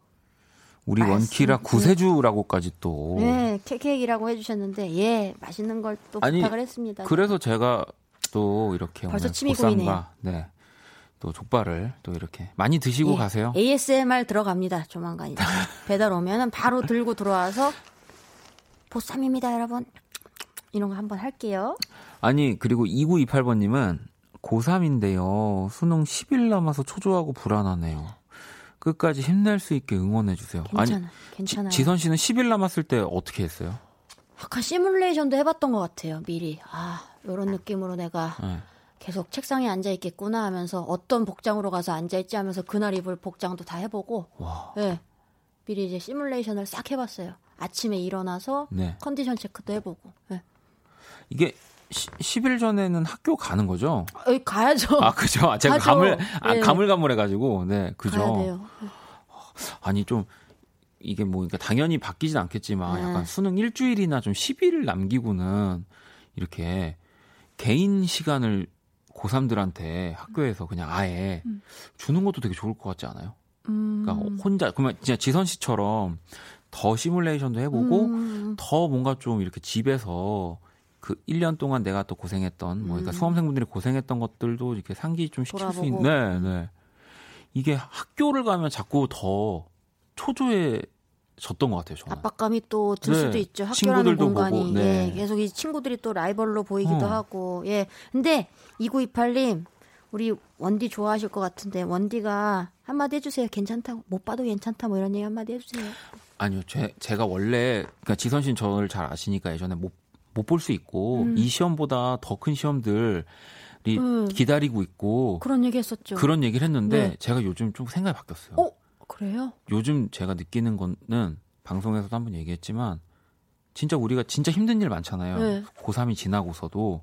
우리 말씀 원키라 드- 구세주라고까지 또. 네, 케이크이라고 해주셨는데 예, 맛있는 걸 또 부탁을 했습니다. 그래서 제가 또 이렇게 벌써 침이 고이네요. 네. 또 족발을 또 이렇게 많이 드시고 예, 가세요. ASMR 들어갑니다. 조만간 이제 배달 오면은 바로 들고 들어와서 보쌈입니다, 여러분. 이런 거 한번 할게요. 아니, 그리고 2928번 님은 고3인데요. 수능 10일 남아서 초조하고 불안하네요. 끝까지 힘낼 수 있게 응원해 주세요. 괜찮아, 아니, 괜찮아요. 지, 선 씨는 10일 남았을 때 어떻게 했어요? 약간 시뮬레이션도 해봤던 것 같아요. 미리 아 이런 느낌으로 내가 네. 계속 책상에 앉아 있겠구나 하면서 어떤 복장으로 가서 앉아 있지 하면서 그날 입을 복장도 다 해보고 와. 예 미리 이제 시뮬레이션을 싹 해봤어요. 아침에 일어나서 네. 컨디션 체크도 해보고 예. 이게 시, 10일 전에는 학교 가는 거죠? 여기 가야죠. 아, 그죠? 아, 제가 가죠. 감을, 아, 예. 가물가물해가지고, 네, 그죠? 돼요. 아니, 좀, 이게 뭐, 그러니까 당연히 바뀌진 않겠지만, 네. 약간 수능 일주일이나 좀 10일을 남기고는, 이렇게, 개인 시간을 고3들한테 학교에서 그냥 아예 주는 것도 되게 좋을 것 같지 않아요? 음. 그러니까 혼자, 그러면 진짜 지선 씨처럼 더 시뮬레이션도 해보고, 음. 더 뭔가 좀 이렇게 집에서 그 1년 동안 내가 또 고생했던 뭐 그러니까 음. 수험생분들이 고생했던 것들도 이렇게 상기 좀 시킬 수 돌아보고. 있는 네, 네. 이게 학교를 가면 자꾸 더 초조해 졌던 것 같아요, 저는. 압박감이 또들 네. 수도 있죠. 학교라는 공간이 보고, 네. 예, 계속 이 친구들이 또 라이벌로 보이기도 어. 하고 예. 근데 2928님 우리 원디 좋아하실 것 같은데 원디가 한마디 해주세요. 괜찮다고 못 봐도 괜찮다 뭐 이런 얘기 한마디 해주세요. 아니요, 제, 제가 원래 그러니까 지선 씨는 저를 잘 아시니까 예전에 못 못 볼 수 있고 이 시험보다 더 큰 시험들 이 음. 기다리고 있고 그런 얘기 했었죠. 그런 얘기를 했는데 네. 제가 요즘 좀 생각이 바뀌었어요. 어 그래요? 요즘 제가 느끼는 거는 방송에서도 한번 얘기했지만 진짜 우리가 진짜 힘든 일 많잖아요. 네. 고3이 지나고서도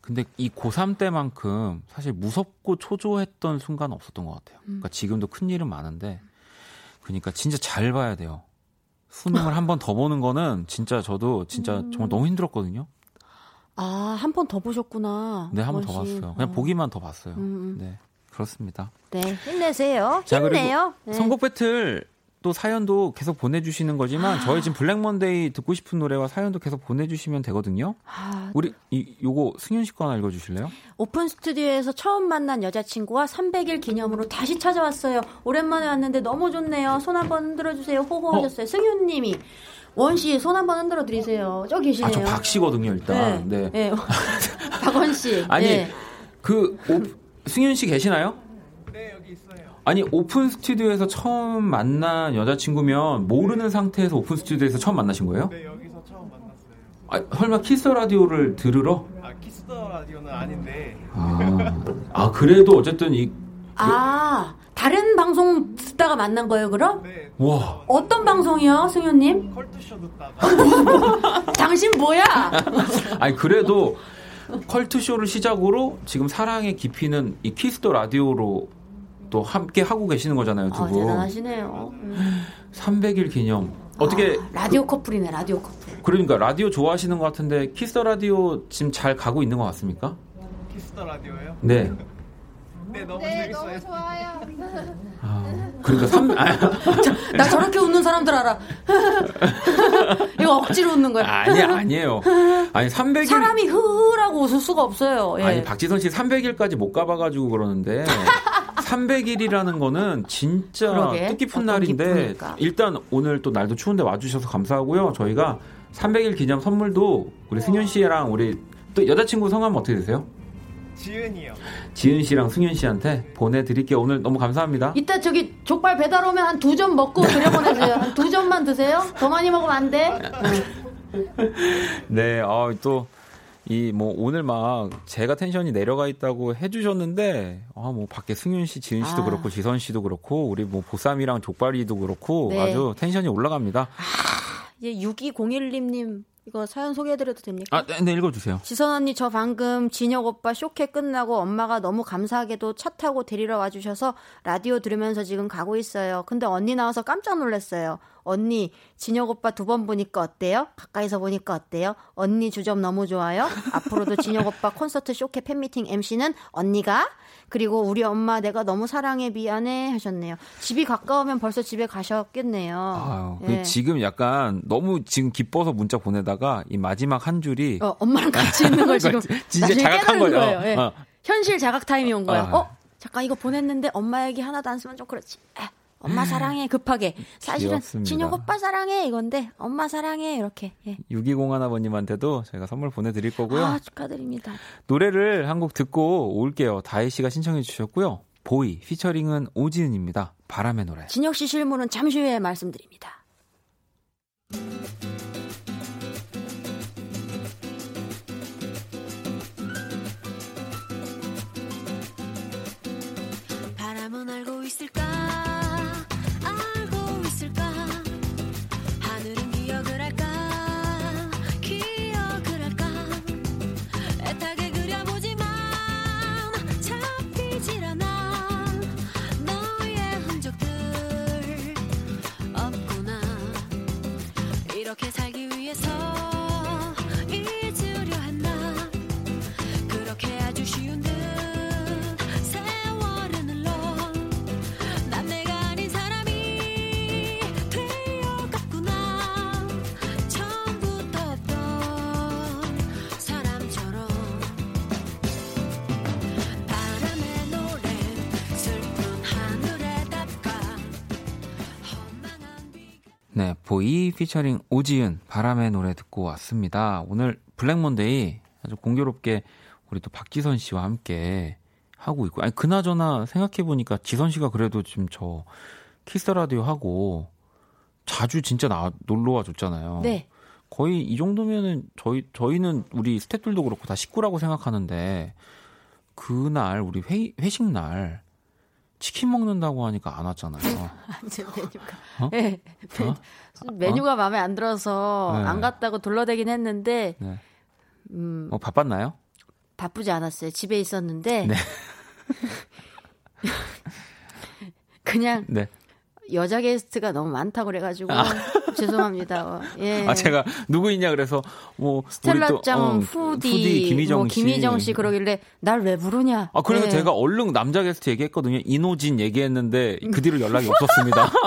근데 이 고3 때만큼 사실 무섭고 초조했던 순간은 없었던 것 같아요. 음. 그러니까 지금도 큰 일은 많은데 그러니까 진짜 잘 봐야 돼요. 수능을 한 번 더 보는 거는 진짜 저도 진짜 음. 정말 너무 힘들었거든요. 아 한 번 더 보셨구나. 네, 한 번 더. 봤어요. 그냥 어. 보기만 더 봤어요. 음, 음. 네, 그렇습니다. 네 힘내세요. 자, 힘내요. 네. 선곡 배틀 또 사연도 계속 보내주시는 거지만 아. 저희 지금 블랙 먼데이 듣고 싶은 노래와 사연도 계속 보내주시면 되거든요. 아, 우리 이 요거 승윤 씨거 하나 읽어주실래요? 오픈 스튜디오에서 처음 만난 여자친구와 300일 기념으로 다시 찾아왔어요. 오랜만에 왔는데 너무 좋네요. 손 한번 흔들어 주세요. 호호하셨어요. 승윤님이 원 씨 손 한번 흔들어 드리세요. 저 계시네요. 아 저 박 씨거든요 일단. 네. 네. 박원 씨. 아니 네. 그 오, 승윤 씨 계시나요? 네 여기 있어요. 아니 오픈 스튜디오에서 처음 만난 여자친구면 모르는 상태에서 오픈 스튜디오에서 처음 만나신 거예요? 네 여기서 처음 만났어요. 아, 설마 Kiss the Radio를 들으러? 아 Kiss the Radio는 아닌데 아, 아 그래도 어쨌든 이 아 다른 방송 듣다가 만난 거예요, 그럼? 네 와. 어떤 방송이요, 승윤님? 컬투쇼 듣다가 당신 뭐야? 아니 그래도 컬투 쇼를 시작으로 지금 사랑의 깊이는 이 키스 더 라디오로 또 함께 하고 계시는 거잖아요, 두 아, 분. 대단하시네요. 음. 300일 기념. 어떻게 아, 라디오 커플이네, 라디오 커플. 그러니까 라디오 좋아하시는 것 같은데 키스 더 라디오 지금 잘 가고 있는 것 같습니까? 키스 더 라디오요? 네. 네 너무 재밌어요. 아, 그러니까 3 아, 나 저렇게 웃는 사람들 알아. 이거 억지로 웃는 거야. 아니 아니에요. 아니 300일 사람이 흐라고 웃을 수가 없어요. 예. 아니 박지선 씨 300일까지 못 가봐가지고 그러는데 300일이라는 거는 진짜 그러게. 뜻깊은 날인데 기쁨일까. 일단 오늘 또 날도 추운데 와주셔서 감사하고요. 저희가 300일 기념 선물도 우리 승윤 씨랑 우리 또 여자친구 성함 어떻게 되세요? 지은이요. 지은 씨랑 승윤 씨한테 보내드릴게요. 오늘 너무 감사합니다. 이따 저기 족발 배달 오면 한 두 점 먹고 들여 보내세요. 한 두 점만 드세요. 더 많이 먹으면 안 돼. 네, 어, 또, 이, 뭐, 오늘 막, 제가 텐션이 내려가 있다고 해주셨는데, 아, 뭐, 밖에 승윤 씨, 지은 씨도 아. 그렇고, 지선 씨도 그렇고, 우리 뭐, 보쌈이랑 족발이도 그렇고, 네. 아주 텐션이 올라갑니다. 이제 6201님 이거 사연 소개해드려도 됩니까? 아, 네, 네, 읽어주세요. 지선 언니 저 방금 진혁 오빠 쇼케 끝나고 엄마가 너무 감사하게도 차 타고 데리러 와주셔서 라디오 들으면서 지금 가고 있어요. 근데 언니 나와서 깜짝 놀랐어요. 언니 진혁 오빠 두 번 보니까 어때요? 가까이서 보니까 어때요? 언니 주점 너무 좋아요. 앞으로도 진혁 오빠 콘서트 쇼케 팬미팅 MC는 언니가 그리고 우리 엄마 내가 너무 사랑해 미안해 하셨네요. 집이 가까우면 벌써 집에 가셨겠네요. 아유, 그 예. 지금 약간 너무 지금 기뻐서 문자 보내다가 이 마지막 한 줄이 어, 엄마랑 같이 있는 걸 지금 진짜 자각한 거예요. 거예요. 예. 어. 현실 자각 타임이 온 거예요. 아. 어? 잠깐 이거 보냈는데 엄마 얘기 하나도 안 쓰면 좀 그렇지. 에, 엄마 사랑해 급하게. 사실은 귀엽습니다. 진혁 오빠 사랑해 이건데 엄마 사랑해 이렇게. 예. 6201아버님한테도 저희가 선물 보내드릴 거고요. 아 축하드립니다. 노래를 한 곡 듣고 올게요. 다혜 씨가 신청해 주셨고요. 보이 피처링은 오지은입니다. 바람의 노래. 진혁 씨 실물은 잠시 후에 말씀드립니다. 바람은 알고 있을까 위해서 보이 피처링 오지은 바람의 노래 듣고 왔습니다. 오늘 블랙몬데이 아주 공교롭게 우리 또 박지선 씨와 함께 하고 있고, 아니 그나저나 생각해 보니까 지선 씨가 그래도 지금 저 키스 라디오 하고 자주 진짜 나 놀러 와 줬잖아요. 네. 거의 이 정도면은 저희 저희는 우리 스태프들도 그렇고 다 식구라고 생각하는데 그날 우리 회 회식 날 치킨 먹는다고 하니까 안 왔잖아요. 메뉴가 어? 예. 어? 메뉴가 마음에 안 들어서 네. 안 갔다고 둘러대긴 했는데 네. 음, 어, 바빴나요? 바쁘지 않았어요. 집에 있었는데 네. 그냥 네. 여자 게스트가 너무 많다고 그래가지고 죄송합니다. 어, 예. 아 제가 누구 있냐 그래서 뭐 스텔라짱, 우리 또, 어, 푸디, 김희정 뭐 씨. 김희정 씨 그러길래 날 왜 부르냐? 아 그래서 예. 제가 얼른 남자 게스트 얘기했거든요. 이노진 얘기했는데 그 뒤로 연락이 없었습니다.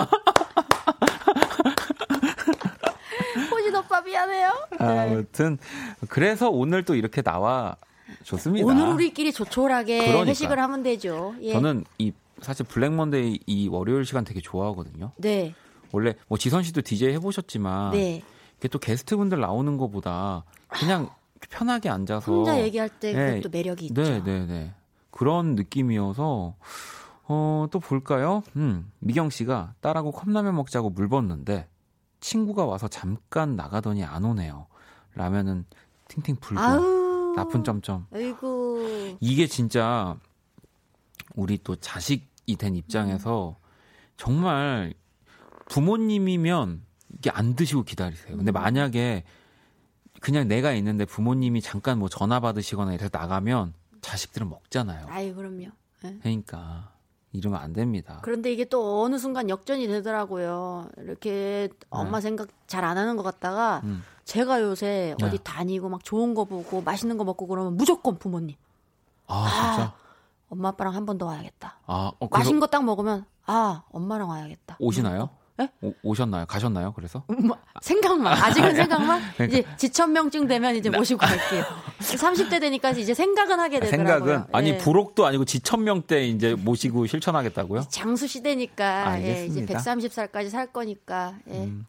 호진 오빠 미안해요. 아무튼 그래서 오늘 또 이렇게 나와 좋습니다. 오늘 우리끼리 조촐하게 그러니까. 회식을 하면 되죠. 예. 저는 이 사실 블랙먼데이 이 월요일 시간 되게 좋아하거든요. 네, 원래 뭐 지선 씨도 DJ 해보셨지만 네. 이게 또 게스트분들 나오는 것보다 그냥 편하게 앉아서 혼자 얘기할 때 네. 그것도 매력이 있죠. 네, 네, 네. 그런 느낌이어서 어, 또 볼까요? 음, 미경 씨가 딸하고 컵라면 먹자고 물 붓는데 친구가 와서 잠깐 나가더니 안 오네요. 라면은 팅팅 불고 아우. 나쁜 점점. 아이고. 이게 진짜 우리 또 자식이 된 입장에서 정말 부모님이면 이게 안 드시고 기다리세요. 근데 만약에 그냥 내가 있는데 부모님이 잠깐 뭐 전화 받으시거나 이래서 나가면 자식들은 먹잖아요. 아이 그럼요. 예. 그러니까 이러면 안 됩니다. 그런데 이게 또 어느 순간 역전이 되더라고요. 이렇게 엄마 생각 잘 안 하는 것 같다가 네. 음. 제가 요새 네. 어디 다니고 막 좋은 거 보고 맛있는 거 먹고 그러면 무조건 부모님. 아 진짜. 엄마 아빠랑 한 번 더 와야겠다. 아 어, 그래서 맛있는 거 딱 먹으면 아 엄마랑 와야겠다. 오시나요? 네? 오, 오셨나요? 가셨나요? 그래서? 뭐, 생각만 아직은 생각만 그러니까. 이제 지천명증 되면 이제 모시고 갈게요. 30대 되니까 이제 생각은 하게 되더라고요. 생각은 아니 예. 부록도 아니고 지천명 때 이제 모시고 실천하겠다고요? 장수 시대니까 예, 이제 알겠습니다. 130살까지 살 거니까 예. 음.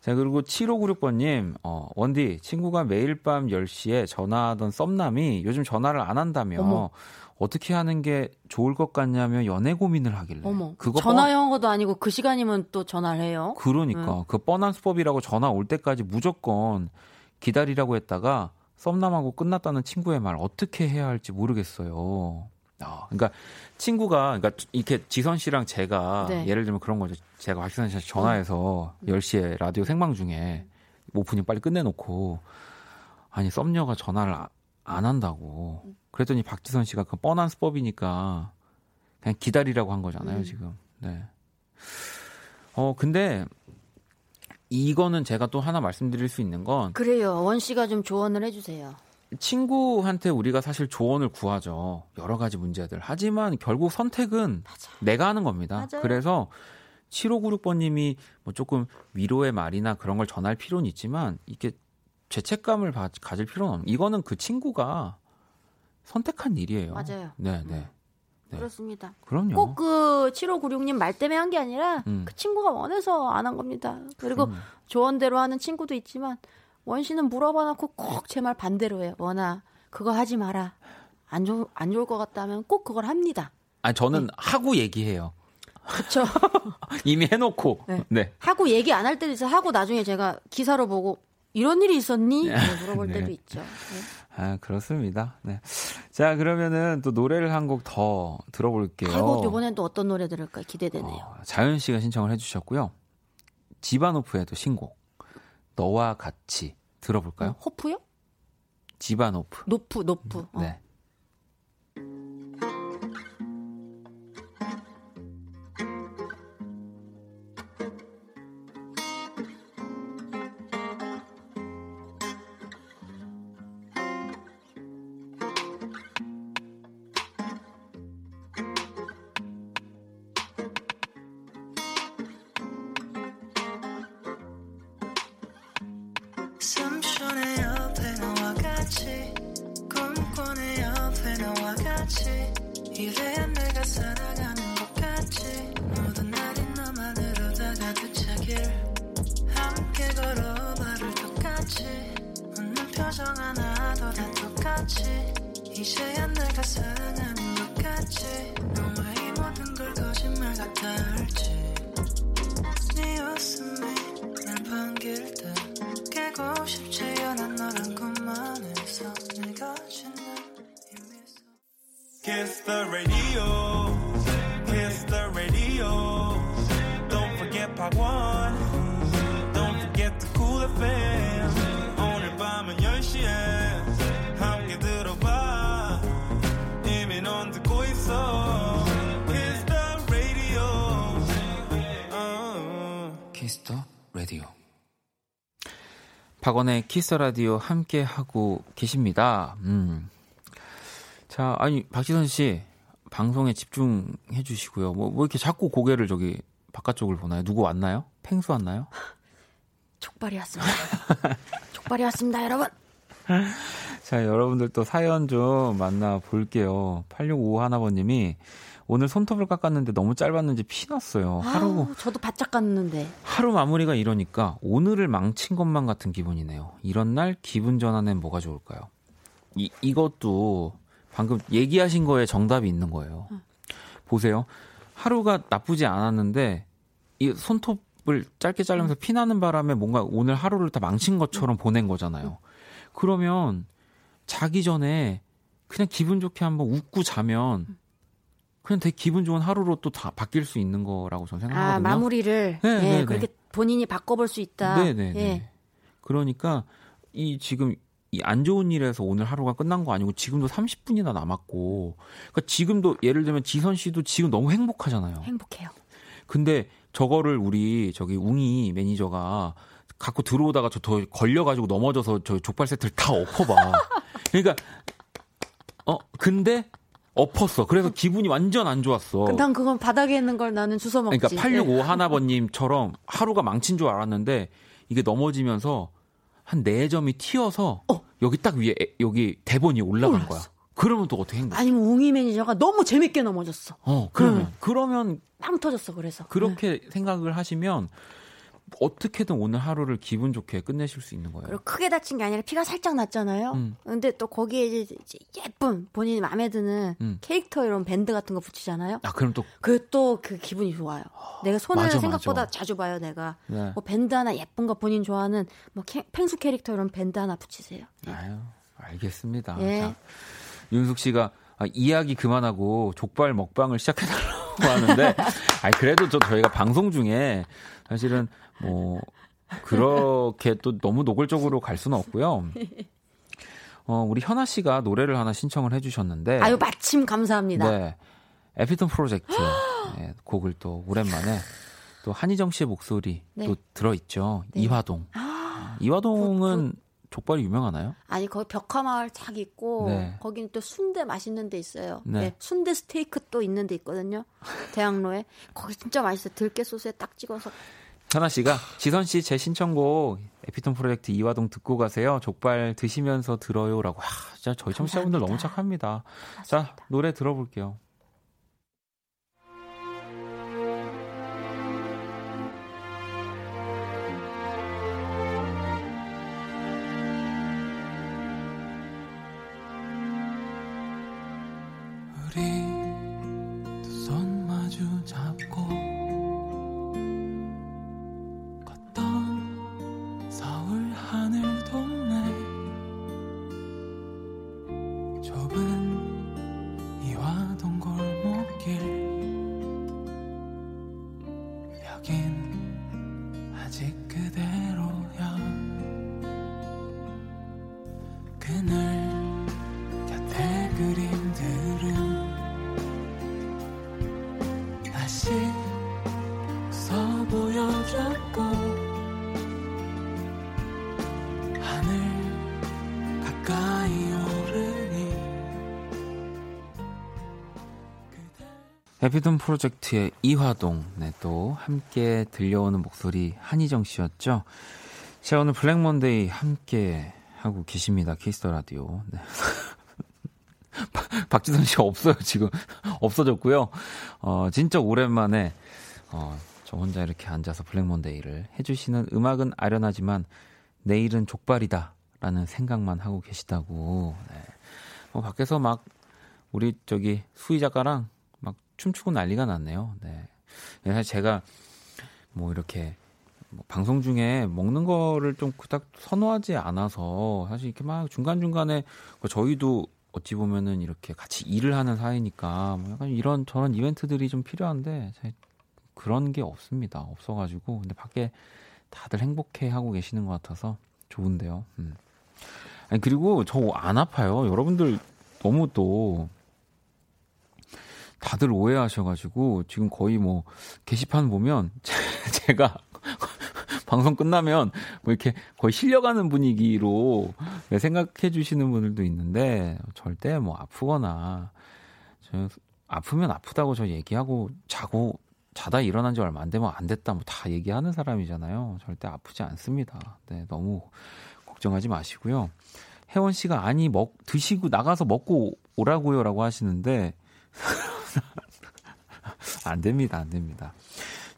자, 그리고 7596번님, 어, 원디, 친구가 매일 밤 10시에 전화하던 썸남이 요즘 전화를 안 한다며, 어머. 어떻게 하는 게 좋을 것 같냐며 연애 고민을 하길래. 어머 그거 전화 뻔- 영어도 아니고 그 시간이면 또 전화를 해요. 그러니까. 그 뻔한 수법이라고 전화 올 때까지 무조건 기다리라고 했다가 썸남하고 끝났다는 친구의 말 어떻게 해야 할지 모르겠어요. 아, 그러니까 친구가 그러니까 이렇게 지선 씨랑 제가 네. 예를 들면 그런 거죠. 제가 박지선 씨한테 전화해서 10시에 라디오 생방 중에 오프닝 빨리 끝내놓고 아니 썸녀가 전화를 아- 안 한다고. 그랬더니 박지선 씨가 그 뻔한 수법이니까 그냥 기다리라고 한 거잖아요 음. 지금. 네. 어 근데 이거는 제가 또 하나 말씀드릴 수 있는 건 그래요. 원 씨가 좀 조언을 해주세요. 친구한테 우리가 사실 조언을 구하죠. 여러 가지 문제들. 하지만 결국 선택은 내가 하는 겁니다. 맞아요. 그래서 7596번님이 뭐 조금 위로의 말이나 그런 걸 전할 필요는 있지만 이게 죄책감을 바- 가질 필요는 없는. 이거는 그 친구가 선택한 일이에요. 맞아요. 네, 네. 네. 그렇습니다. 그럼요. 꼭 그 7596님 말 때문에 한 게 아니라 음. 그 친구가 원해서 안 한 겁니다. 그리고 그럼요. 조언대로 하는 친구도 있지만 원 씨는 물어봐 놓고 꼭 제 말 반대로 해요. 원아 그거 하지 마라. 안, 좋, 안 좋을 것 같다면 꼭 그걸 합니다. 아니 저는 하고 얘기해요. 그렇죠. 이미 해놓고. 네. 네. 하고 얘기 안 할 때도 있어. 하고 나중에 제가 기사로 보고 이런 일이 있었니? 네, 물어볼 네. 때도 있죠. 네. 아 그렇습니다. 네. 자 그러면은 또 노래를 한 곡 더 들어볼게요. 아이고 이번엔 또 어떤 노래 들을까 기대되네요. 어, 자연 씨가 신청을 해주셨고요. 지바노프의 또 신곡 너와 같이 들어볼까요? 어, 호프요? 지바노프. 노프 노프. 어. 네. 박원의 키스 라디오 함께 하고 계십니다. 음. 자, 아니 박지선 씨 방송에 집중해 주시고요. 뭐, 뭐 이렇게 자꾸 고개를 저기 바깥쪽을 보나요? 누구 왔나요? 펭수 왔나요? 족발이 왔습니다. 족발이 왔습니다, 여러분. 자, 여러분들 또 사연 좀 만나 볼게요. 8655 하나번님이 오늘 손톱을 깎았는데 너무 짧았는지 피 났어요. 하루 아우, 저도 바짝 갔는데. 하루 마무리가 이러니까 오늘을 망친 것만 같은 기분이네요. 이런 날 기분 전환엔 뭐가 좋을까요? 이, 이것도 방금 얘기하신 거에 정답이 있는 거예요. 보세요. 하루가 나쁘지 않았는데 이 손톱을 짧게 자르면서 피나는 바람에 뭔가 오늘 하루를 다 망친 것처럼 보낸 거잖아요. 그러면 자기 전에 그냥 기분 좋게 한번 웃고 자면 그냥 되게 기분 좋은 하루로 또 다 바뀔 수 있는 거라고 저는 생각하거든요. 아, 마무리를. 네, 예, 네, 네. 그렇게 본인이 바꿔볼 수 있다. 네 네네. 예. 그러니까 이 지금 이 안 좋은 일에서 오늘 하루가 끝난 거 아니고 지금도 30분이나 남았고 그러니까 지금도 예를 들면 지선 씨도 지금 너무 행복하잖아요. 행복해요. 근데 저거를 우리 저기 웅이 매니저가 갖고 들어오다가 저 더 걸려가지고 넘어져서 저 족발 세트를 다 엎어봐. 그러니까 어 근데 엎었어. 그래서 기분이 완전 안 좋았어. 그난 그건 바닥에 있는 걸 나는 주워 먹지. 그러니까 865 하나번님처럼 하루가 망친 줄 알았는데 이게 넘어지면서 한 네 점이 튀어서 여기 딱 위에 에- 여기 대본이 올라간 거야. 그러면 또 어떻게 행복해? 아니면 웅이 매니저가 너무 재밌게 넘어졌어. 어 그러면 그러면 빵 터졌어, 그래서. 그렇게 생각을 하시면 어떻게든 오늘 하루를 기분 좋게 끝내실 수 있는 거예요. 그리고 크게 다친 게 아니라 피가 살짝 났잖아요. 음. 근데 또 거기에 이제 예쁜 본인이 마음에 드는 음. 캐릭터 이런 밴드 같은 거 붙이잖아요. 아 그럼 또 그 또그 기분이 좋아요. 내가 손을 맞아, 생각보다 맞아. 자주 봐요, 내가. 네. 뭐 밴드 하나 예쁜 거 본인 좋아하는 뭐 캐- 펭수 캐릭터 이런 밴드 하나 붙이세요. 아유 알겠습니다. 예. 자, 윤숙 씨가 아, 이야기 그만하고 족발 먹방을 시작해달라고 하는데, 아니 그래도 저 저희가 방송 중에 사실은 뭐 그렇게 또 너무 노골적으로 갈 수는 없고요. 어, 우리 현아 씨가 노래를 하나 신청을 해주셨는데. 아유 마침 감사합니다. 네. 에피톤 프로젝트 네, 곡을 또 오랜만에 또 한희정 씨의 목소리 네. 또 들어있죠. 네. 이화동. 이화동은 족발이 유명하나요? 아니 거기 벽화마을 탁 있고 네. 거기는 또 순대 맛있는 데 있어요. 네. 네. 순대 스테이크 또 있는 데 있거든요. 대학로에 거기 진짜 맛있어요. 들깨 소스에 딱 찍어서 현아 씨가 지선 씨 제 신청곡 에피톤 프로젝트 이화동 듣고 가세요. 족발 드시면서 들어요라고. 하, 진짜 저희 청취자분들 너무 착합니다. 자 노래 들어볼게요. 우리 에피톤 프로젝트의 이화동, 네, 또 함께 들려오는 목소리 한희정 씨였죠. 자, 오늘 블랙 먼데이 함께 하고 계십니다. 키스 더 라디오. 네. 박지선 씨 없어요, 지금. 없어졌고요. 어, 진짜 오랜만에, 어, 저 혼자 이렇게 앉아서 블랙 먼데이를 해주시는 음악은 아련하지만 내일은 족발이다. 라는 생각만 하고 계시다고. 네. 어, 밖에서 막 우리 저기 수희 작가랑 막 춤추고 난리가 났네요. 네. 사실 제가 뭐 이렇게 뭐 방송 중에 먹는 거를 좀 그닥 선호하지 않아서 사실 이렇게 막 중간중간에 뭐 저희도 어찌 보면은 이렇게 같이 일을 하는 사이니까 뭐 약간 이런 저런 이벤트들이 좀 필요한데 그런 게 없습니다. 없어가지고 근데 밖에 다들 행복해 하고 계시는 것 같아서 좋은데요. 음. 아니 그리고 저 안 아파요. 여러분들 너무 또 다들 오해하셔가지고 지금 거의 뭐 게시판 보면 제가 방송 끝나면 뭐 이렇게 거의 실려가는 분위기로 생각해 주시는 분들도 있는데 절대 뭐 아프거나 저 아프면 아프다고 저 얘기하고 자고 자다 일어난 지 얼마 안 되면 안 됐다 뭐 다 얘기하는 사람이잖아요. 절대 아프지 않습니다. 네, 너무 걱정하지 마시고요. 혜원 씨가 아니 먹 드시고 나가서 먹고 오라고요라고 하시는데 안 됩니다. 안 됩니다.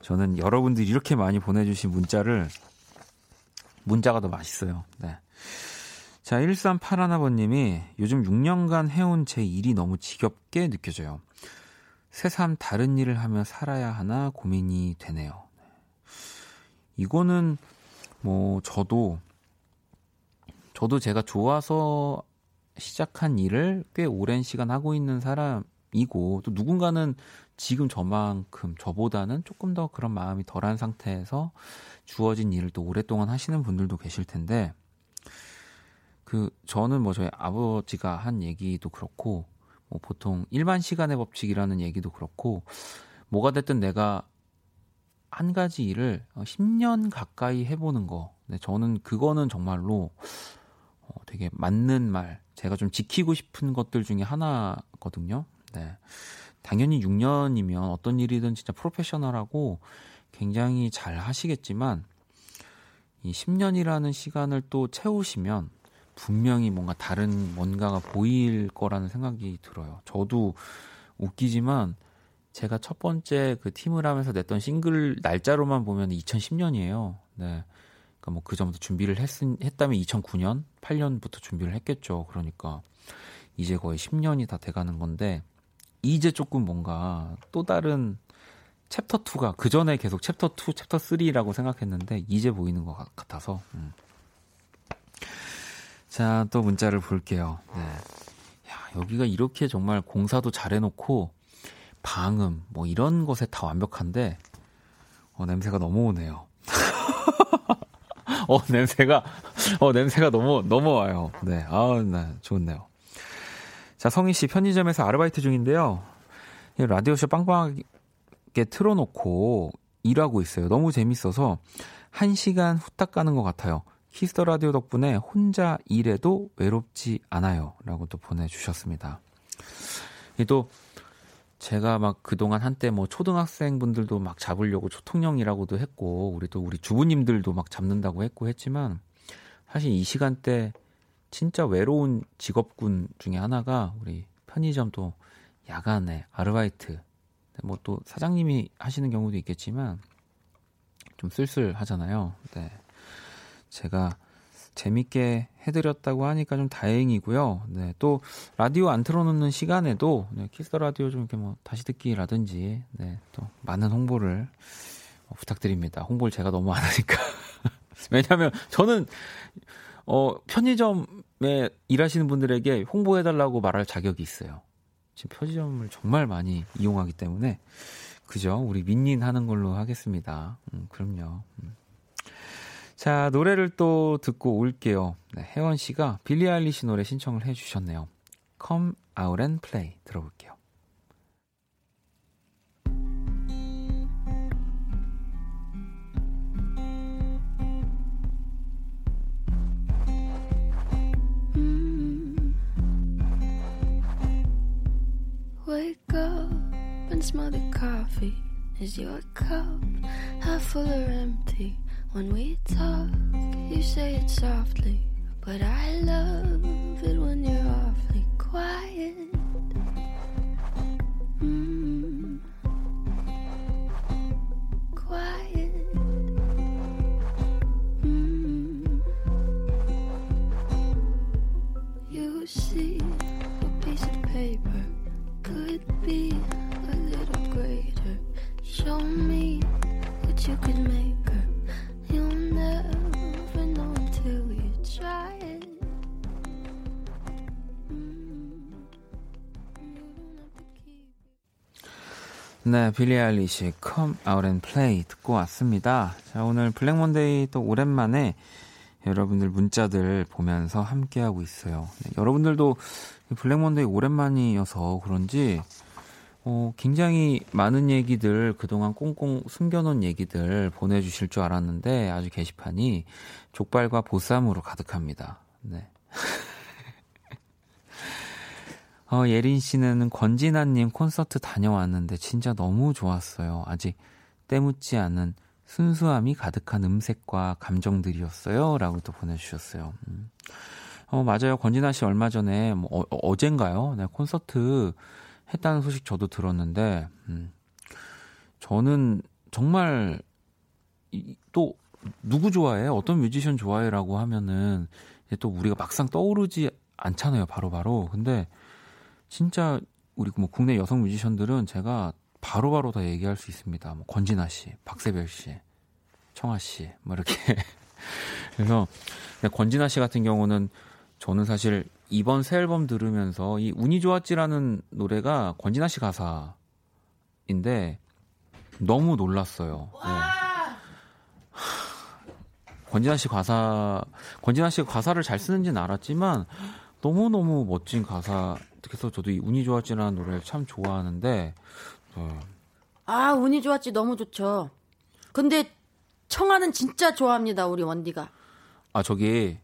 저는 여러분들이 이렇게 많이 보내주신 문자를 문자가 더 맛있어요. 네. 자, 1381번님이 요즘 6년간 해온 제 일이 너무 지겹게 느껴져요. 새삼 다른 일을 하며 살아야 하나 고민이 되네요. 이거는 뭐 저도 저도 제가 좋아서 시작한 일을 꽤 오랜 시간 하고 있는 사람 이고 또 누군가는 지금 저만큼 저보다는 조금 더 그런 마음이 덜한 상태에서 주어진 일을 또 오랫동안 하시는 분들도 계실 텐데 그 저는 뭐 저희 아버지가 한 얘기도 그렇고 뭐 보통 일반 시간의 법칙이라는 얘기도 그렇고 뭐가 됐든 내가 한 가지 일을 10년 가까이 해보는 거. 네, 저는 그거는 정말로 어, 되게 맞는 말, 제가 좀 지키고 싶은 것들 중에 하나거든요. 네. 당연히 6년이면 어떤 일이든 진짜 프로페셔널하고 굉장히 잘 하시겠지만 이 10년이라는 시간을 또 채우시면 분명히 뭔가 다른 뭔가가 보일 거라는 생각이 들어요. 저도 웃기지만 제가 첫 번째 그 팀을 하면서 냈던 싱글 날짜로만 보면 2010년이에요. 네. 그러니까 뭐 그 전부터 준비를 했, 했다면 2009년, 8년부터 준비를 했겠죠. 그러니까 이제 거의 10년이 다 돼가는 건데 이제 조금 뭔가 또 다른 챕터 2가 그 전에 계속 챕터 2, 챕터 3라고 생각했는데 이제 보이는 것 같아서. 음. 자, 또 문자를 볼게요. 네. 야, 여기가 이렇게 정말 공사도 잘 해놓고 방음 뭐 이런 것에 다 완벽한데 어, 냄새가 너무 오네요. 어, 냄새가, 어, 냄새가 너무, 넘어와요. 네. 아우, 네. 좋네요. 자, 성희 씨, 편의점에서 아르바이트 중인데요. 이 라디오쇼 빵빵하게 틀어놓고 일하고 있어요. 너무 재밌어서 한 시간 후딱 가는 것 같아요. 키스 더 라디오 덕분에 혼자 일해도 외롭지 않아요. 라고 또 보내주셨습니다. 이 또, 제가 막 그동안 한때 뭐 초등학생 분들도 막 잡으려고 초통령이라고도 했고, 우리 또 우리 주부님들도 막 잡는다고 했고 했지만, 사실 이 시간대 진짜 외로운 직업군 중에 하나가 우리 편의점 또 야간에 아르바이트, 뭐 또 사장님이 하시는 경우도 있겠지만, 좀 쓸쓸하잖아요. 네. 제가 재밌게 해드렸다고 하니까 좀 다행이고요. 네, 또 라디오 안 틀어놓는 시간에도 네, 키스 라디오 좀 이렇게 뭐 다시 듣기라든지 네, 또 많은 홍보를 어, 부탁드립니다. 홍보를 제가 너무 안 하니까. 왜냐하면 저는 어, 편의점에 일하시는 분들에게 홍보해달라고 말할 자격이 있어요. 지금 편의점을 정말 많이 이용하기 때문에 그죠? 우리 민닌 하는 걸로 하겠습니다. 음, 그럼요. 음. 자, 노래를 또 듣고 올게요. 네, 혜원 씨가 빌리 아일리시 노래 신청을 해 주셨네요. Come Out and Play 들어볼게요. Wake up and smell the coffee. Is your cup half full or empty? When we talk, you say it softly, but I love it when you're awfully quiet. 네, 빌리 아일리시 Come Out and Play 듣고 왔습니다. 자, 오늘 블랙 먼데이 또 오랜만에 여러분들 문자들 보면서 함께하고 있어요. 네, 여러분들도 블랙 먼데이 오랜만이어서 그런지 어, 굉장히 많은 얘기들 그동안 꽁꽁 숨겨놓은 얘기들 보내주실 줄 알았는데 아주 게시판이 족발과 보쌈으로 가득합니다. 네. 어, 예린 씨는 권진아님 콘서트 다녀왔는데 진짜 너무 좋았어요. 아직 때묻지 않은 순수함이 가득한 음색과 감정들이었어요. 라고 또 보내주셨어요. 음. 어, 맞아요. 권진아 씨 얼마 전에, 뭐, 어, 어젠가요? 네, 콘서트 했다는 소식 저도 들었는데, 음. 저는 정말, 이, 또, 누구 좋아해? 어떤 뮤지션 좋아해? 라고 하면은, 또 우리가 막상 떠오르지 않잖아요. 바로바로. 바로. 근데, 진짜 우리 뭐 국내 여성 뮤지션들은 제가 바로 바로 다 얘기할 수 있습니다. 뭐 권진아 씨, 박세별 씨, 청아 씨, 뭐 이렇게. 그래서 권진아 씨 같은 경우는 저는 사실 이번 새 앨범 들으면서 이 운이 좋았지라는 노래가 권진아 씨 가사인데 너무 놀랐어요. 네. 권진아 씨 가사, 권진아 씨가 가사를 잘 쓰는지는 알았지만 너무너무 멋진 가사 그래서 저도 이 운이 좋았지라는 노래를 참 좋아하는데 어. 아 운이 좋았지 너무 좋죠. 근데 청아는 진짜 좋아합니다 우리 원디가. 아 저기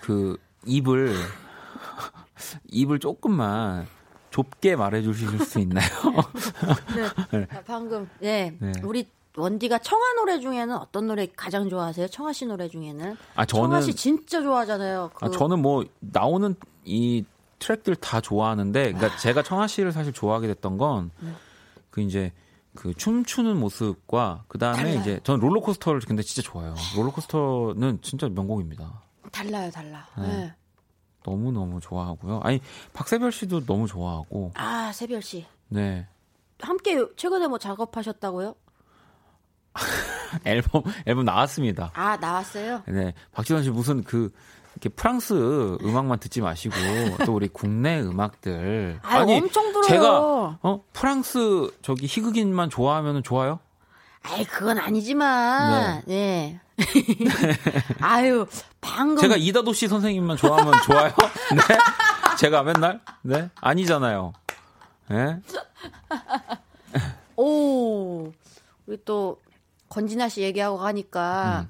그 입을 입을 조금만 좁게 말해주실 수 있나요? 네. 네. 방금 예 네. 우리 원디가 청아 노래 중에는 어떤 노래 가장 좋아하세요? 청아 씨 노래 중에는? 아 저는 청아 씨 진짜 좋아하잖아요. 그... 아 저는 뭐 나오는 이 트랙들 다 좋아하는데, 그러니까 제가 청아 씨를 사실 좋아하게 됐던 건, 그 이제 그 춤추는 모습과 그 다음에 이제 저는 롤러코스터를 근데 진짜 좋아요. 롤러코스터는 진짜 명곡입니다. 달라요, 달라. 네. 네. 너무 너무 좋아하고요. 아니 박세별 씨도 너무 좋아하고. 아 세별 씨. 네. 함께 최근에 뭐 작업하셨다고요? 앨범 앨범 나왔습니다. 아 나왔어요? 네. 박지원 씨 무슨 그 이렇게 프랑스 음악만 듣지 마시고 또 우리 국내 음악들 아니, 아니 엄청 들어요. 제가 어 프랑스 저기 희극인만 좋아하면 좋아요? 아이 그건 아니지만 네. 아유 방금 제가 이다도 씨 선생님만 좋아하면 좋아요? 네? 제가 맨날? 네? 아니잖아요. 네? 오 우리 또 건진아 씨 얘기하고 가니까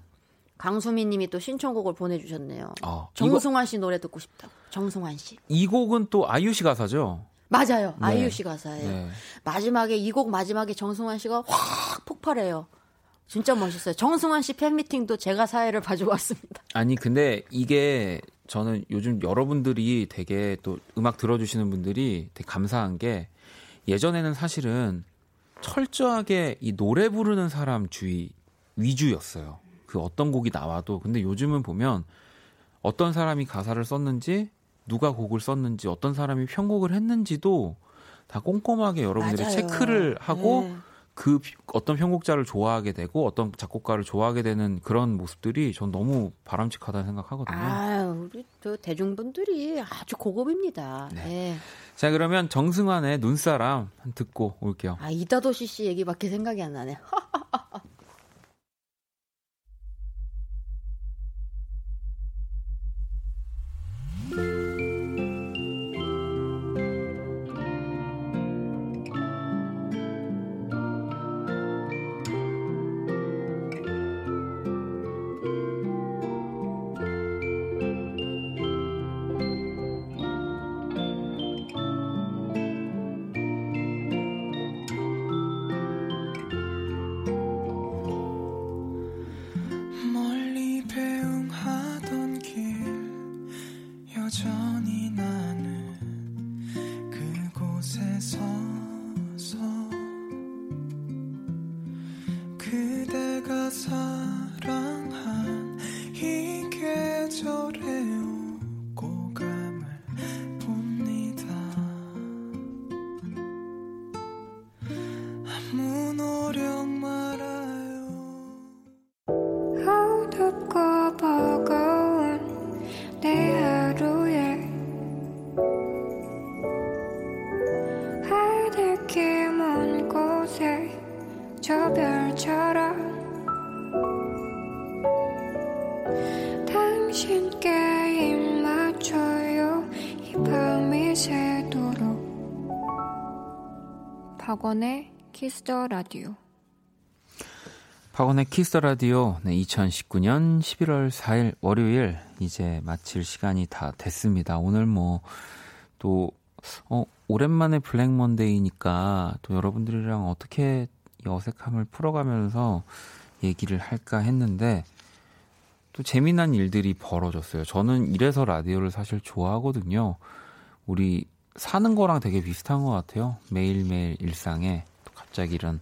강수민 님이 또 신청곡을 보내주셨네요. 어, 정승환 씨 노래 듣고 싶다고. 정승환 씨. 이 곡은 또 아이유 씨 가사죠? 맞아요. 네. 아이유 씨 가사예요. 네. 마지막에 이 곡 마지막에 정승환 씨가 확 폭발해요. 진짜 멋있어요. 정승환 씨 팬미팅도 제가 사회를 봐주고 왔습니다. 아니 근데 이게 저는 요즘 여러분들이 되게 또 음악 들어주시는 분들이 되게 감사한 게 예전에는 사실은 철저하게 이 노래 부르는 사람 주의 위주였어요. 그 어떤 곡이 나와도 근데 요즘은 보면 어떤 사람이 가사를 썼는지 누가 곡을 썼는지 어떤 사람이 편곡을 했는지도 다 꼼꼼하게 여러분들이 맞아요. 체크를 하고 네. 그 피- 어떤 편곡자를 좋아하게 되고 어떤 작곡가를 좋아하게 되는 그런 모습들이 전 너무 바람직하다는 생각하거든요. 아유, 우리 저 대중분들이 아주 고급입니다. 네. 자 그러면 정승환의 눈사람 한 듣고 올게요. 아 이다도시 씨 얘기밖에 생각이 안 나네. 키스 더 라디오 박원의 키스 더 라디오 네, 2019년 11월 4일 월요일 이제 마칠 시간이 다 됐습니다. 오늘 뭐또 어, 오랜만에 블랙 먼데이니까 또 여러분들이랑 어떻게 이 어색함을 풀어가면서 얘기를 할까 했는데 또 재미난 일들이 벌어졌어요. 저는 이래서 라디오를 사실 좋아하거든요. 우리 사는 거랑 되게 비슷한 것 같아요. 매일매일 일상에 또 갑자기 이런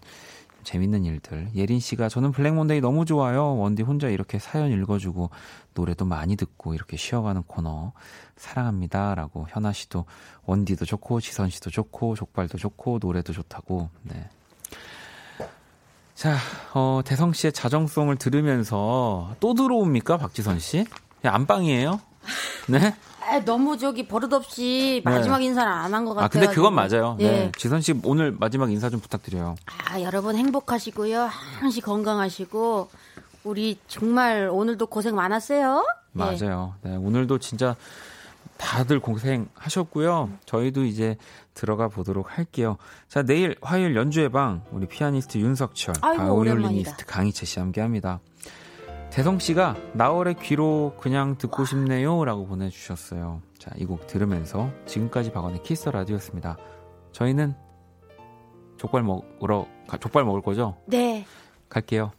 재밌는 일들. 예린 씨가 저는 블랙 먼데이 너무 좋아요. 원디 혼자 이렇게 사연 읽어주고 노래도 많이 듣고 이렇게 쉬어가는 코너 사랑합니다라고 현아 씨도 원디도 좋고 지선 씨도 좋고 족발도 좋고 노래도 좋다고. 네. 자, 어, 대성 씨의 자정송을 들으면서 또 들어옵니까 박지선 씨? 야, 안방이에요? 네? 아, 너무 저기 버릇없이 마지막 인사를 안 한 것 같아요. 아, 근데 그건 맞아요. 예. 네. 지선 씨 오늘 마지막 인사 좀 부탁드려요. 아, 여러분 행복하시고요. 항시 건강하시고 우리 정말 오늘도 고생 많았어요. 예. 맞아요. 네, 오늘도 진짜 다들 고생하셨고요. 저희도 이제 들어가 보도록 할게요. 자, 내일 화요일 연주회 방 우리 피아니스트 윤석철, 바이올리니스트 강희채 씨 함께 합니다. 대성 씨가 나월의 귀로 그냥 듣고 싶네요라고 보내주셨어요. 자, 이 곡 들으면서 지금까지 박원의 키스 라디오였습니다. 저희는 족발 먹으러 가- 족발 먹을 거죠? 네. 갈게요.